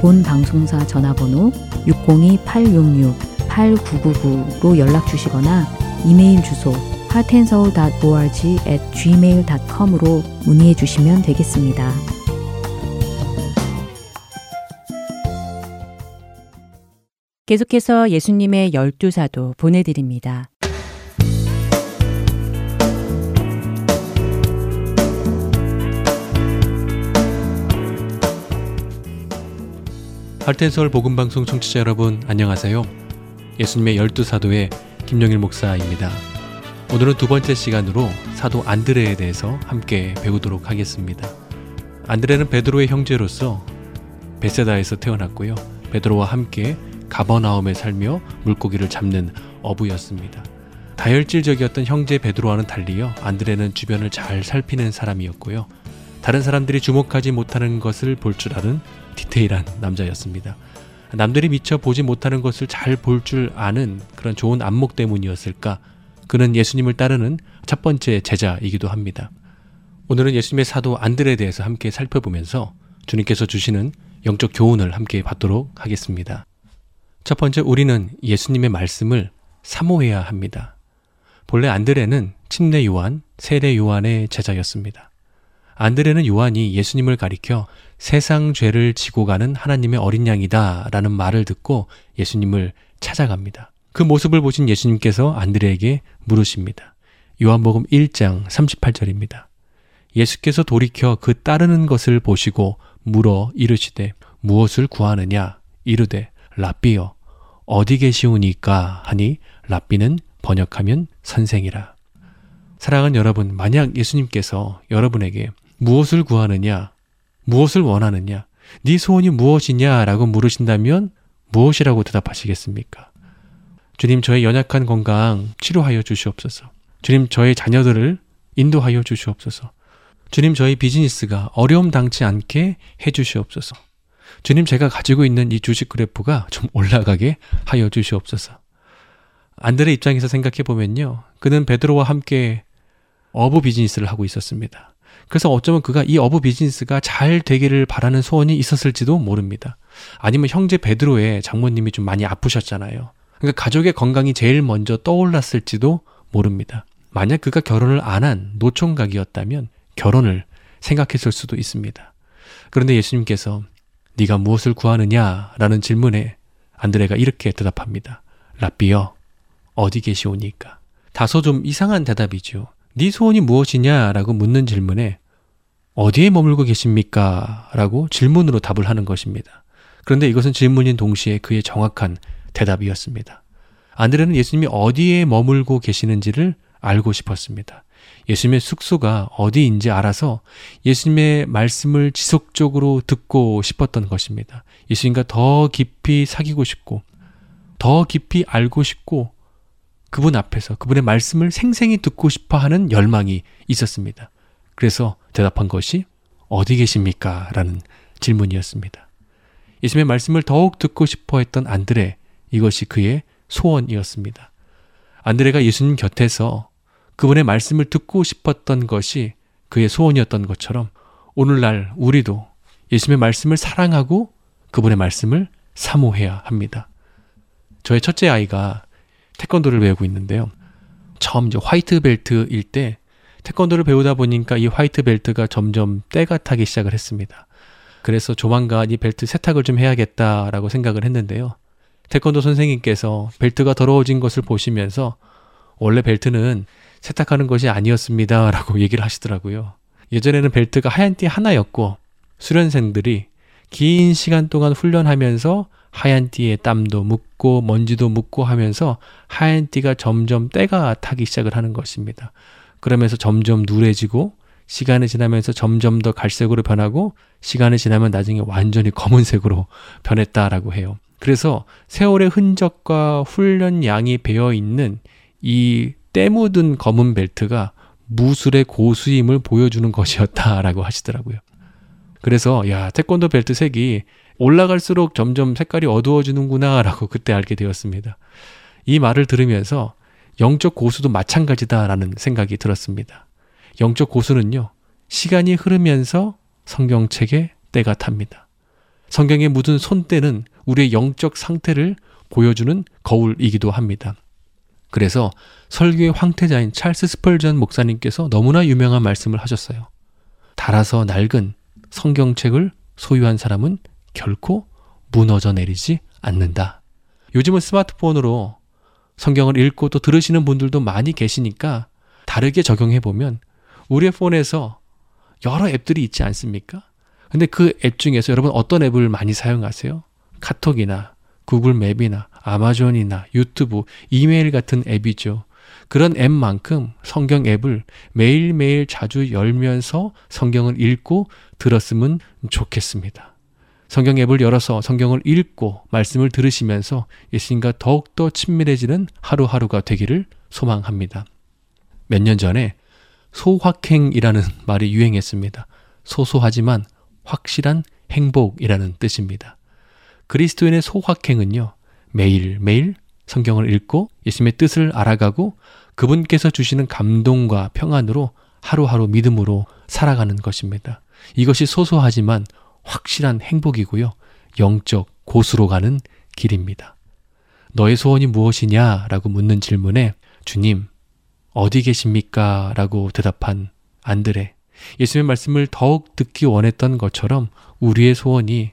A: 본 방송사 전화번호 602-866-8999로 연락 주시거나 이메일 주소 heartandsoul.org at gmail.com으로 문의해 주시면 되겠습니다. 계속해서 예수님의 열두 사도 보내드립니다.
E: 할텐서울 복음방송 청취자 여러분 안녕하세요. 예수님의 열두 사도의 김영일 목사입니다. 오늘은 두 번째 시간으로 사도 안드레에 대해서 함께 배우도록 하겠습니다. 안드레는 베드로의 형제로서 베세다에서 태어났고요. 베드로와 함께 가버나움에 살며 물고기를 잡는 어부였습니다. 다혈질적이었던 형제 베드로와는 달리어 안드레는 주변을 잘 살피는 사람이었고요. 다른 사람들이 주목하지 못하는 것을 볼 줄 아는 디테일한 남자였습니다. 남들이 미처 보지 못하는 것을 잘 볼 줄 아는 그런 좋은 안목 때문이었을까? 그는 예수님을 따르는 첫 번째 제자이기도 합니다. 오늘은 예수님의 사도 안드레에 대해서 함께 살펴보면서 주님께서 주시는 영적 교훈을 함께 받도록 하겠습니다. 첫 번째, 우리는 예수님의 말씀을 사모해야 합니다. 본래 안드레는 침례 요한, 세례 요한의 제자였습니다. 안드레는 요한이 예수님을 가리켜 세상 죄를 지고 가는 하나님의 어린 양이다 라는 말을 듣고 예수님을 찾아갑니다. 그 모습을 보신 예수님께서 안드레에게 물으십니다. 요한복음 1장 38절입니다. 예수께서 돌이켜 그 따르는 것을 보시고 물어 이르시되 무엇을 구하느냐 이르되 라비여 어디 계시오니까 하니 랍비는 번역하면 선생이라. 사랑하는 여러분, 만약 예수님께서 여러분에게 무엇을 구하느냐, 무엇을 원하느냐, 네 소원이 무엇이냐라고 물으신다면 무엇이라고 대답하시겠습니까? 주님, 저의 연약한 건강 치료하여 주시옵소서. 주님, 저의 자녀들을 인도하여 주시옵소서. 주님, 저희 비즈니스가 어려움 당치 않게 해 주시옵소서. 주님 제가 가지고 있는 이 주식 그래프가 좀 올라가게 하여 주시옵소서. 안드레 입장에서 생각해 보면요. 그는 베드로와 함께 어부 비즈니스를 하고 있었습니다. 그래서 어쩌면 그가 이 어부 비즈니스가 잘 되기를 바라는 소원이 있었을지도 모릅니다. 아니면 형제 베드로의 장모님이 좀 많이 아프셨잖아요. 그러니까 가족의 건강이 제일 먼저 떠올랐을지도 모릅니다. 만약 그가 결혼을 안 한 노총각이었다면 결혼을 생각했을 수도 있습니다. 그런데 예수님께서 네가 무엇을 구하느냐라는 질문에 안드레가 이렇게 대답합니다. 라비여 어디 계시오니까? 다소 좀 이상한 대답이죠. 네 소원이 무엇이냐라고 묻는 질문에 어디에 머물고 계십니까? 라고 질문으로 답을 하는 것입니다. 그런데 이것은 질문인 동시에 그의 정확한 대답이었습니다. 안드레는 예수님이 어디에 머물고 계시는지를 알고 싶었습니다. 예수님의 숙소가 어디인지 알아서 예수님의 말씀을 지속적으로 듣고 싶었던 것입니다. 예수님과 더 깊이 사귀고 싶고, 더 깊이 알고 싶고, 그분 앞에서 그분의 말씀을 생생히 듣고 싶어 하는 열망이 있었습니다. 그래서 대답한 것이 어디 계십니까? 라는 질문이었습니다. 예수님의 말씀을 더욱 듣고 싶어 했던 안드레, 이것이 그의 소원이었습니다. 안드레가 예수님 곁에서 그분의 말씀을 듣고 싶었던 것이 그의 소원이었던 것처럼 오늘날 우리도 예수님의 말씀을 사랑하고 그분의 말씀을 사모해야 합니다. 저의 첫째 아이가 태권도를 배우고 있는데요. 처음 이제 화이트 벨트일 때 태권도를 배우다 보니까 이 화이트 벨트가 점점 때가 타기 시작을 했습니다. 그래서 조만간 이 벨트 세탁을 좀 해야겠다라고 생각을 했는데요. 태권도 선생님께서 벨트가 더러워진 것을 보시면서 원래 벨트는 세탁하는 것이 아니었습니다. 라고 얘기를 하시더라고요. 예전에는 벨트가 하얀 띠 하나였고 수련생들이 긴 시간 동안 훈련하면서 하얀 띠에 땀도 묻고 먼지도 묻고 하면서 하얀 띠가 점점 때가 타기 시작을 하는 것입니다. 그러면서 점점 누래지고 시간이 지나면서 점점 더 갈색으로 변하고 시간이 지나면 나중에 완전히 검은색으로 변했다라고 해요. 그래서 세월의 흔적과 훈련 양이 배어 있는 이 때 묻은 검은 벨트가 무술의 고수임을 보여주는 것이었다라고 하시더라고요. 그래서 야 태권도 벨트 색이 올라갈수록 점점 색깔이 어두워지는구나라고 그때 알게 되었습니다. 이 말을 들으면서 영적 고수도 마찬가지다라는 생각이 들었습니다. 영적 고수는요, 시간이 흐르면서 성경책에 때가 탑니다. 성경에 묻은 손때는 우리의 영적 상태를 보여주는 거울이기도 합니다. 그래서 설교의 황태자인 찰스 스펄전 목사님께서 너무나 유명한 말씀을 하셨어요. 달아서 낡은 성경책을 소유한 사람은 결코 무너져 내리지 않는다. 요즘은 스마트폰으로 성경을 읽고 또 들으시는 분들도 많이 계시니까 다르게 적용해 보면 우리의 폰에서 여러 앱들이 있지 않습니까? 근데 그 앱 중에서 여러분 어떤 앱을 많이 사용하세요? 카톡이나 구글 맵이나 아마존이나 유튜브, 이메일 같은 앱이죠. 그런 앱만큼 성경 앱을 매일매일 자주 열면서 성경을 읽고 들었으면 좋겠습니다. 성경 앱을 열어서 성경을 읽고 말씀을 들으시면서 예수님과 더욱더 친밀해지는 하루하루가 되기를 소망합니다. 몇 년 전에 소확행이라는 말이 유행했습니다. 소소하지만 확실한 행복이라는 뜻입니다. 그리스도인의 소확행은요, 매일매일 성경을 읽고 예수님의 뜻을 알아가고 그분께서 주시는 감동과 평안으로 하루하루 믿음으로 살아가는 것입니다. 이것이 소소하지만 확실한 행복이고요. 영적 고수로 가는 길입니다. 너의 소원이 무엇이냐? 라고 묻는 질문에 주님, 어디 계십니까? 라고 대답한 안드레. 예수님의 말씀을 더욱 듣기 원했던 것처럼 우리의 소원이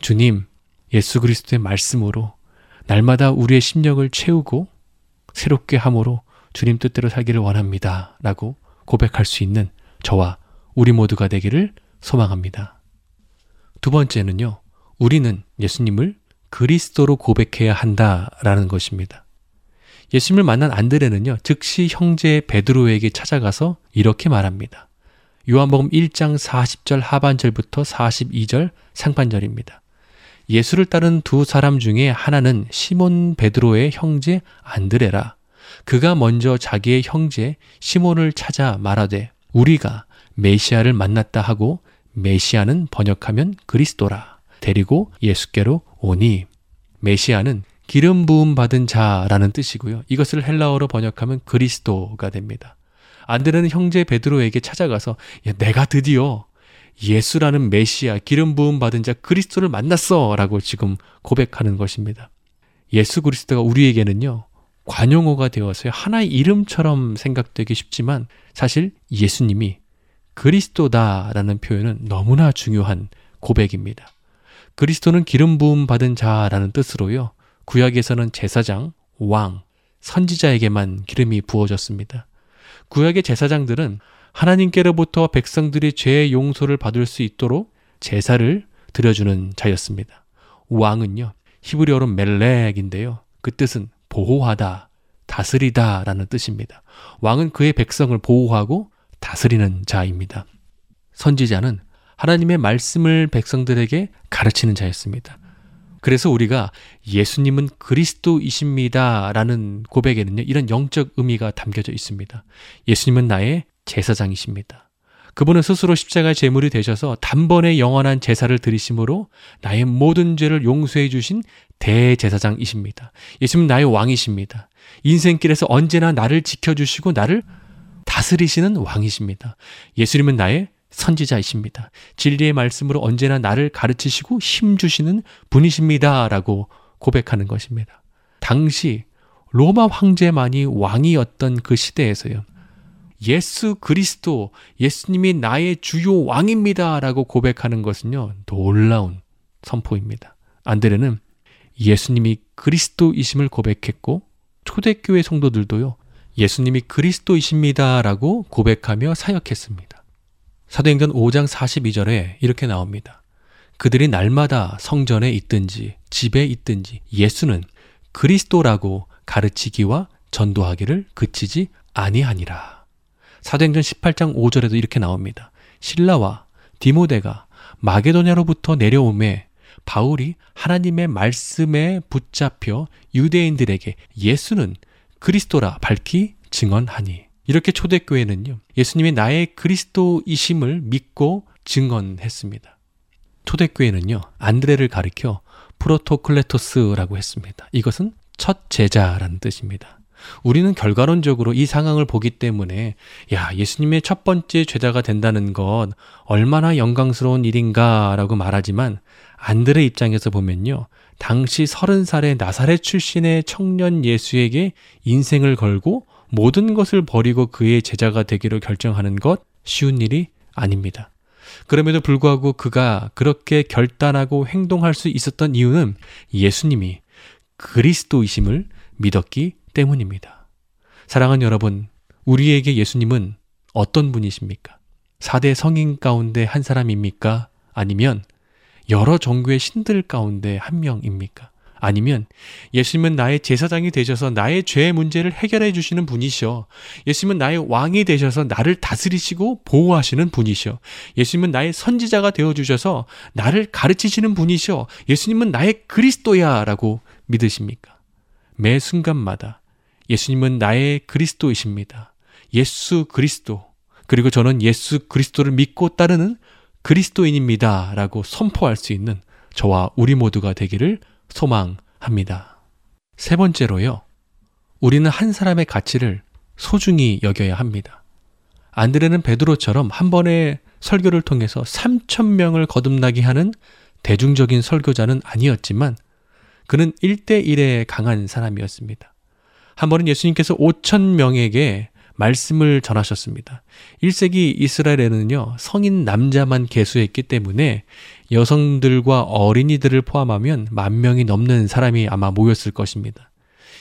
E: 주님, 예수 그리스도의 말씀으로 날마다 우리의 심령을 채우고 새롭게 함으로 주님 뜻대로 살기를 원합니다. 라고 고백할 수 있는 저와 우리 모두가 되기를 소망합니다. 두 번째는요, 우리는 예수님을 그리스도로 고백해야 한다라는 것입니다. 예수님을 만난 안드레는요, 즉시 형제 베드로에게 찾아가서 이렇게 말합니다. 요한복음 1장 40절 하반절부터 42절 상반절입니다. 예수를 따른 두 사람 중에 하나는 시몬 베드로의 형제 안드레라. 그가 먼저 자기의 형제 시몬을 찾아 말하되 우리가 메시아를 만났다 하고 메시아는 번역하면 그리스도라. 데리고 예수께로 오니 메시아는 기름 부음 받은 자라는 뜻이고요. 이것을 헬라어로 번역하면 그리스도가 됩니다. 안드레는 형제 베드로에게 찾아가서 야, 내가 드디어 예수라는 메시아 기름 부음 받은 자 그리스도를 만났어라고 지금 고백하는 것입니다. 예수 그리스도가 우리에게는요. 관용어가 되어서요. 하나의 이름처럼 생각되기 쉽지만 사실 예수님이 그리스도다라는 표현은 너무나 중요한 고백입니다. 그리스도는 기름 부음 받은 자라는 뜻으로요. 구약에서는 제사장, 왕, 선지자에게만 기름이 부어졌습니다. 구약의 제사장들은 하나님께로부터 백성들이 죄의 용서를 받을 수 있도록 제사를 드려주는 자였습니다. 왕은요, 히브리어로 멜렉인데요. 그 뜻은 보호하다, 다스리다 라는 뜻입니다. 왕은 그의 백성을 보호하고 다스리는 자입니다. 선지자는 하나님의 말씀을 백성들에게 가르치는 자였습니다. 그래서 우리가 예수님은 그리스도이십니다 라는 고백에는요, 이런 영적 의미가 담겨져 있습니다. 예수님은 나의 제사장이십니다. 그분은 스스로 십자가 제물이 되셔서 단번에 영원한 제사를 드리심으로 나의 모든 죄를 용서해 주신 대제사장이십니다. 예수님은 나의 왕이십니다. 인생길에서 언제나 나를 지켜주시고 나를 다스리시는 왕이십니다. 예수님은 나의 선지자이십니다. 진리의 말씀으로 언제나 나를 가르치시고 힘주시는 분이십니다. 라고 고백하는 것입니다. 당시 로마 황제만이 왕이었던 그 시대에서요. 예수 그리스도, 예수님이 나의 주요 왕입니다. 라고 고백하는 것은요, 놀라운 선포입니다. 안드레는 예수님이 그리스도이심을 고백했고, 초대교회 성도들도요, 예수님이 그리스도이십니다. 라고 고백하며 사역했습니다. 사도행전 5장 42절에 이렇게 나옵니다. 그들이 날마다 성전에 있든지 집에 있든지 예수는 그리스도라고 가르치기와 전도하기를 그치지 아니하니라. 사도행전 18장 5절에도 이렇게 나옵니다. 신라와 디모데가 마게도냐로부터 내려오매 바울이 하나님의 말씀에 붙잡혀 유대인들에게 예수는 그리스도라 밝히 증언하니 이렇게 초대교회는요 예수님이 나의 그리스도이심을 믿고 증언했습니다. 초대교회는요 안드레를 가리켜 프로토클레토스라고 했습니다. 이것은 첫 제자라는 뜻입니다. 우리는 결과론적으로 이 상황을 보기 때문에 야 예수님의 첫 번째 죄자가 된다는 것 얼마나 영광스러운 일인가라고 말하지만 안드레 입장에서 보면요 당시 서른 살의 나사렛 출신의 청년 예수에게 인생을 걸고 모든 것을 버리고 그의 제자가 되기로 결정하는 것 쉬운 일이 아닙니다. 그럼에도 불구하고 그가 그렇게 결단하고 행동할 수 있었던 이유는 예수님이 그리스도이심을 믿었기 때문입니다. 사랑하는 여러분, 우리에게 예수님은 어떤 분이십니까? 4대 성인 가운데 한 사람입니까? 아니면 여러 종교의 신들 가운데 한 명입니까? 아니면 예수님은 나의 제사장이 되셔서 나의 죄 문제를 해결해 주시는 분이셔. 예수님은 나의 왕이 되셔서 나를 다스리시고 보호하시는 분이셔. 예수님은 나의 선지자가 되어 주셔서 나를 가르치시는 분이셔. 예수님은 나의 그리스도야라고 믿으십니까? 매 순간마다 예수님은 나의 그리스도이십니다. 예수 그리스도. 그리고 저는 예수 그리스도를 믿고 따르는 그리스도인입니다. 라고 선포할 수 있는 저와 우리 모두가 되기를 소망합니다. 세 번째로요. 우리는 한 사람의 가치를 소중히 여겨야 합니다. 안드레는 베드로처럼 한 번의 설교를 통해서 3천 명을 거듭나게 하는 대중적인 설교자는 아니었지만 그는 1대1에 강한 사람이었습니다. 한 번은 예수님께서 5천 명에게 말씀을 전하셨습니다. 1세기 이스라엘에는요, 성인 남자만 개수했기 때문에 여성들과 어린이들을 포함하면 만 명이 넘는 사람이 아마 모였을 것입니다.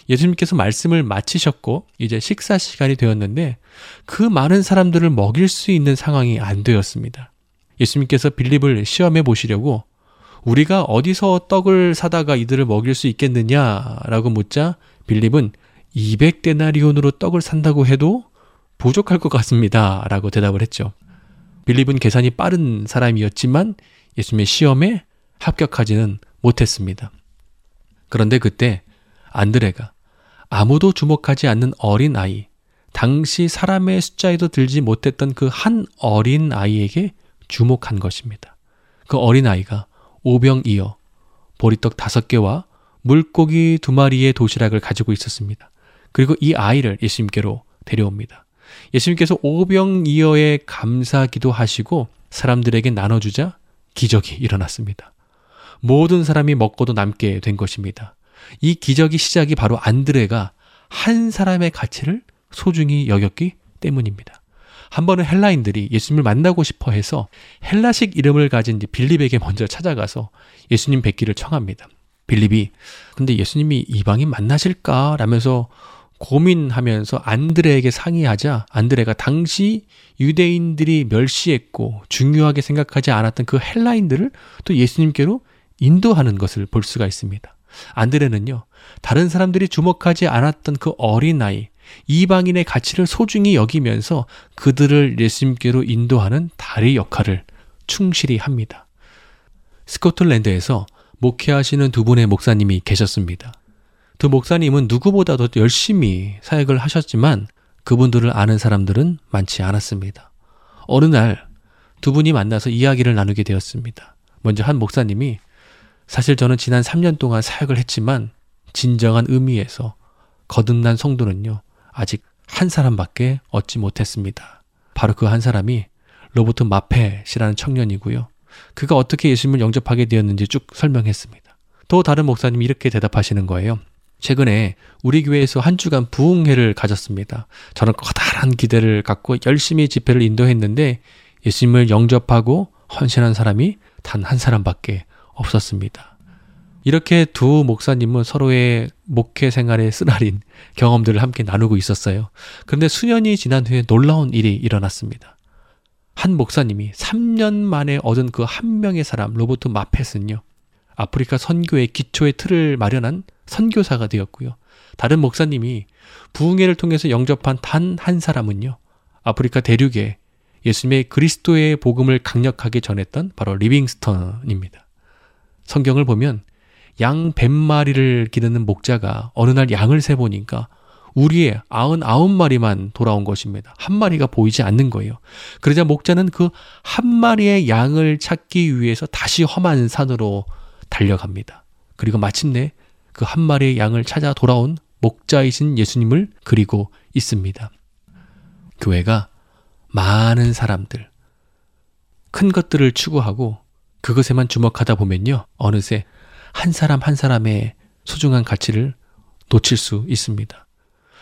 E: 예수님께서 말씀을 마치셨고, 이제 식사 시간이 되었는데, 그 많은 사람들을 먹일 수 있는 상황이 안 되었습니다. 예수님께서 빌립을 시험해 보시려고, 우리가 어디서 떡을 사다가 이들을 먹일 수 있겠느냐라고 묻자 빌립은 200데나리온으로 떡을 산다고 해도 부족할 것 같습니다. 라고 대답을 했죠. 빌립은 계산이 빠른 사람이었지만 예수님의 시험에 합격하지는 못했습니다. 그런데 그때 안드레가 아무도 주목하지 않는 어린 아이, 당시 사람의 숫자에도 들지 못했던 그 한 어린 아이에게 주목한 것입니다. 그 어린 아이가 오병이어, 보리떡 다섯 개와 물고기 두 마리의 도시락을 가지고 있었습니다. 그리고 이 아이를 예수님께로 데려옵니다. 예수님께서 오병이어에 감사 기도하시고 사람들에게 나눠주자 기적이 일어났습니다. 모든 사람이 먹고도 남게 된 것입니다. 이 기적이 시작이 바로 안드레가 한 사람의 가치를 소중히 여겼기 때문입니다. 한 번은 헬라인들이 예수님을 만나고 싶어 해서 헬라식 이름을 가진 빌립에게 먼저 찾아가서 예수님 뵙기를 청합니다. 빌립이 근데 예수님이 이방인 만나실까? 라면서 고민하면서 안드레에게 상의하자 안드레가 당시 유대인들이 멸시했고 중요하게 생각하지 않았던 그 헬라인들을 또 예수님께로 인도하는 것을 볼 수가 있습니다. 안드레는요, 다른 사람들이 주목하지 않았던 그 어린아이, 이방인의 가치를 소중히 여기면서 그들을 예수님께로 인도하는 다리 역할을 충실히 합니다. 스코틀랜드에서 목회하시는 두 분의 목사님이 계셨습니다. 두 목사님은 누구보다도 열심히 사역을 하셨지만 그분들을 아는 사람들은 많지 않았습니다. 어느 날 두 분이 만나서 이야기를 나누게 되었습니다. 먼저 한 목사님이 사실 저는 지난 3년 동안 사역을 했지만 진정한 의미에서 거듭난 성도는요, 아직 한 사람밖에 얻지 못했습니다. 바로 그 한 사람이 로버트 마펫이라는 청년이고요. 그가 어떻게 예수님을 영접하게 되었는지 쭉 설명했습니다. 또 다른 목사님이 이렇게 대답하시는 거예요. 최근에 우리 교회에서 한 주간 부흥회를 가졌습니다. 저는 커다란 기대를 갖고 열심히 집회를 인도했는데 예수님을 영접하고 헌신한 사람이 단 한 사람밖에 없었습니다. 이렇게 두 목사님은 서로의 목회 생활에 쓰나린 경험들을 함께 나누고 있었어요. 그런데 수년이 지난 후에 놀라운 일이 일어났습니다. 한 목사님이 3년 만에 얻은 그 한 명의 사람, 로버트 마펫은요, 아프리카 선교의 기초의 틀을 마련한 선교사가 되었고요. 다른 목사님이 부흥회를 통해서 영접한 단 한 사람은요, 아프리카 대륙에 예수님의 그리스도의 복음을 강력하게 전했던 바로 리빙스턴입니다. 성경을 보면 양 100마리를 기르는 목자가 어느 날 양을 세보니까 우리의 99마리만 돌아온 것입니다. 한 마리가 보이지 않는 거예요. 그러자 목자는 그 한 마리의 양을 찾기 위해서 다시 험한 산으로 달려갑니다. 그리고 마침내 그 한 마리의 양을 찾아 돌아온 목자이신 예수님을 그리고 있습니다. 교회가 많은 사람들, 큰 것들을 추구하고 그것에만 주목하다 보면요. 어느새 한 사람 한 사람의 소중한 가치를 놓칠 수 있습니다.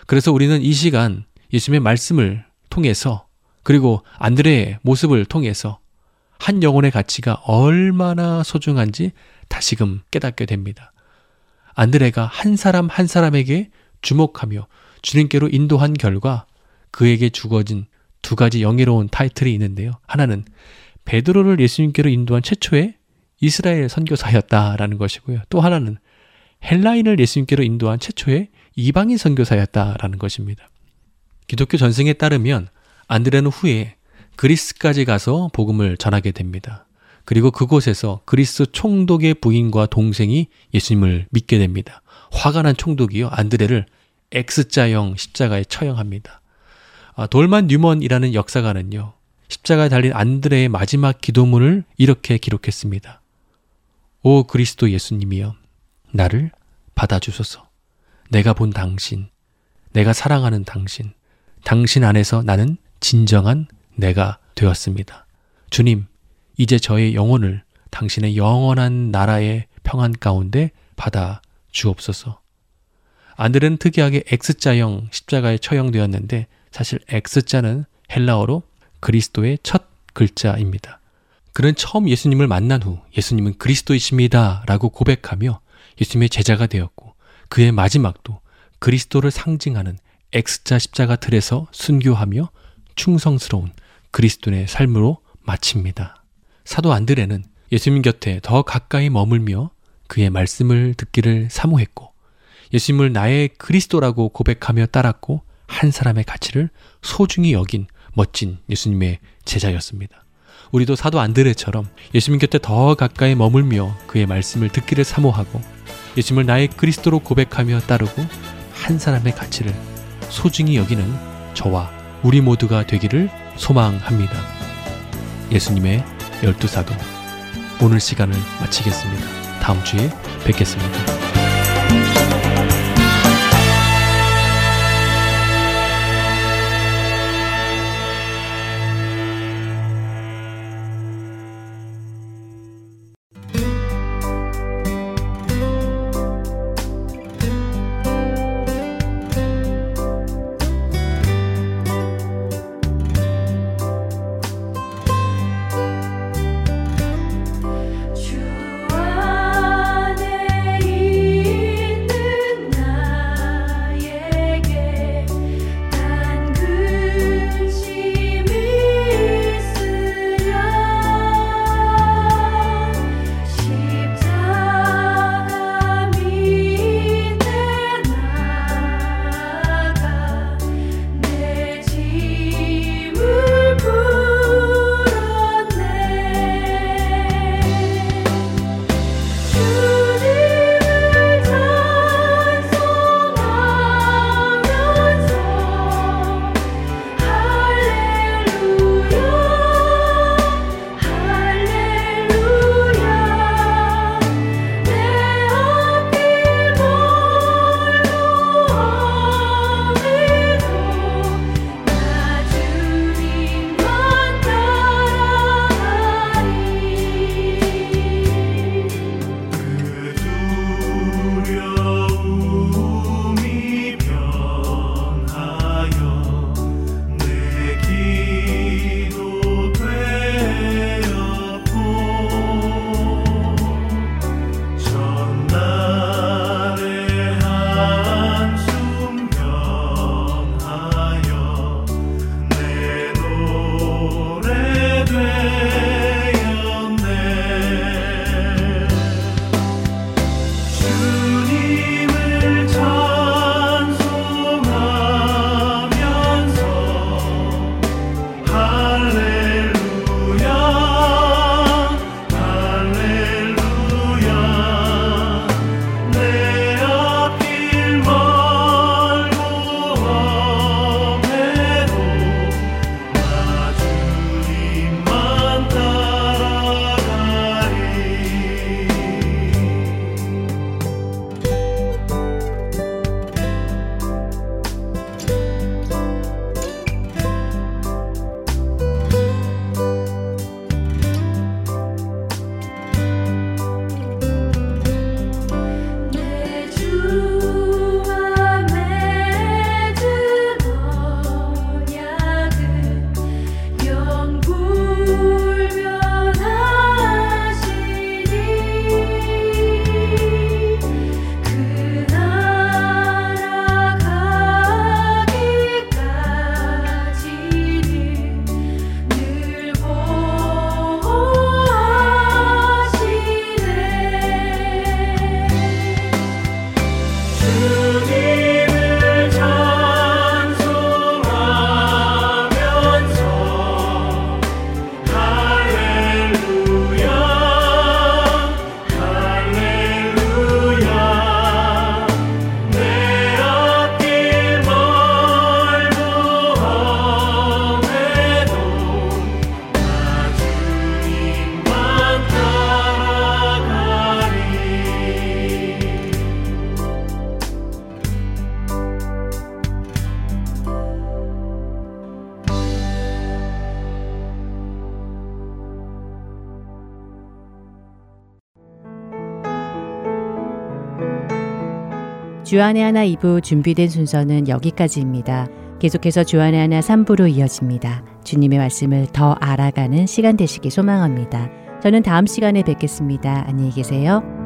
E: 그래서 우리는 이 시간 예수님의 말씀을 통해서 그리고 안드레의 모습을 통해서 한 영혼의 가치가 얼마나 소중한지 다시금 깨닫게 됩니다. 안드레가 한 사람 한 사람에게 주목하며 주님께로 인도한 결과 그에게 주어진 두 가지 영예로운 타이틀이 있는데요. 하나는 베드로를 예수님께로 인도한 최초의 이스라엘 선교사였다라는 것이고요. 또 하나는 헬라인을 예수님께로 인도한 최초의 이방인 선교사였다라는 것입니다. 기독교 전승에 따르면 안드레는 후에 그리스까지 가서 복음을 전하게 됩니다. 그리고 그곳에서 그리스 총독의 부인과 동생이 예수님을 믿게 됩니다. 화가 난 총독이요. 안드레를 X자형 십자가에 처형합니다. 아, 돌만 뉴먼이라는 역사가는요. 십자가에 달린 안드레의 마지막 기도문을 이렇게 기록했습니다. 오 그리스도 예수님이여, 나를 받아주소서. 내가 본 당신, 내가 사랑하는 당신, 당신 안에서 나는 진정한 내가 되었습니다. 주님, 이제 저의 영혼을 당신의 영원한 나라의 평안 가운데 받아 주옵소서. 안드레는 특이하게 X자형 십자가에 처형되었는데 사실 X자는 헬라어로 그리스도의 첫 글자입니다. 그는 처음 예수님을 만난 후 예수님은 그리스도이십니다 라고 고백하며 예수님의 제자가 되었고 그의 마지막도 그리스도를 상징하는 X자 십자가 틀에서 순교하며 충성스러운 그리스도의 삶으로 마칩니다. 사도 안드레는 예수님 곁에 더 가까이 머물며 그의 말씀을 듣기를 사모했고 예수님을 나의 그리스도라고 고백하며 따랐고 한 사람의 가치를 소중히 여긴 멋진 예수님의 제자였습니다. 우리도 사도 안드레처럼 예수님 곁에 더 가까이 머물며 그의 말씀을 듣기를 사모하고 예수님을 나의 그리스도로 고백하며 따르고 한 사람의 가치를 소중히 여기는 저와 우리 모두가 되기를 소망합니다. 예수님의 열두 사도
F: 오늘 시간을 마치겠습니다. 다음 주에 뵙겠습니다.
A: 주안의 하나 2부 준비된 순서는 여기까지입니다. 계속해서 주안의 하나 3부로 이어집니다. 주님의 말씀을 더 알아가는 시간 되시기 소망합니다. 저는 다음 시간에 뵙겠습니다. 안녕히 계세요.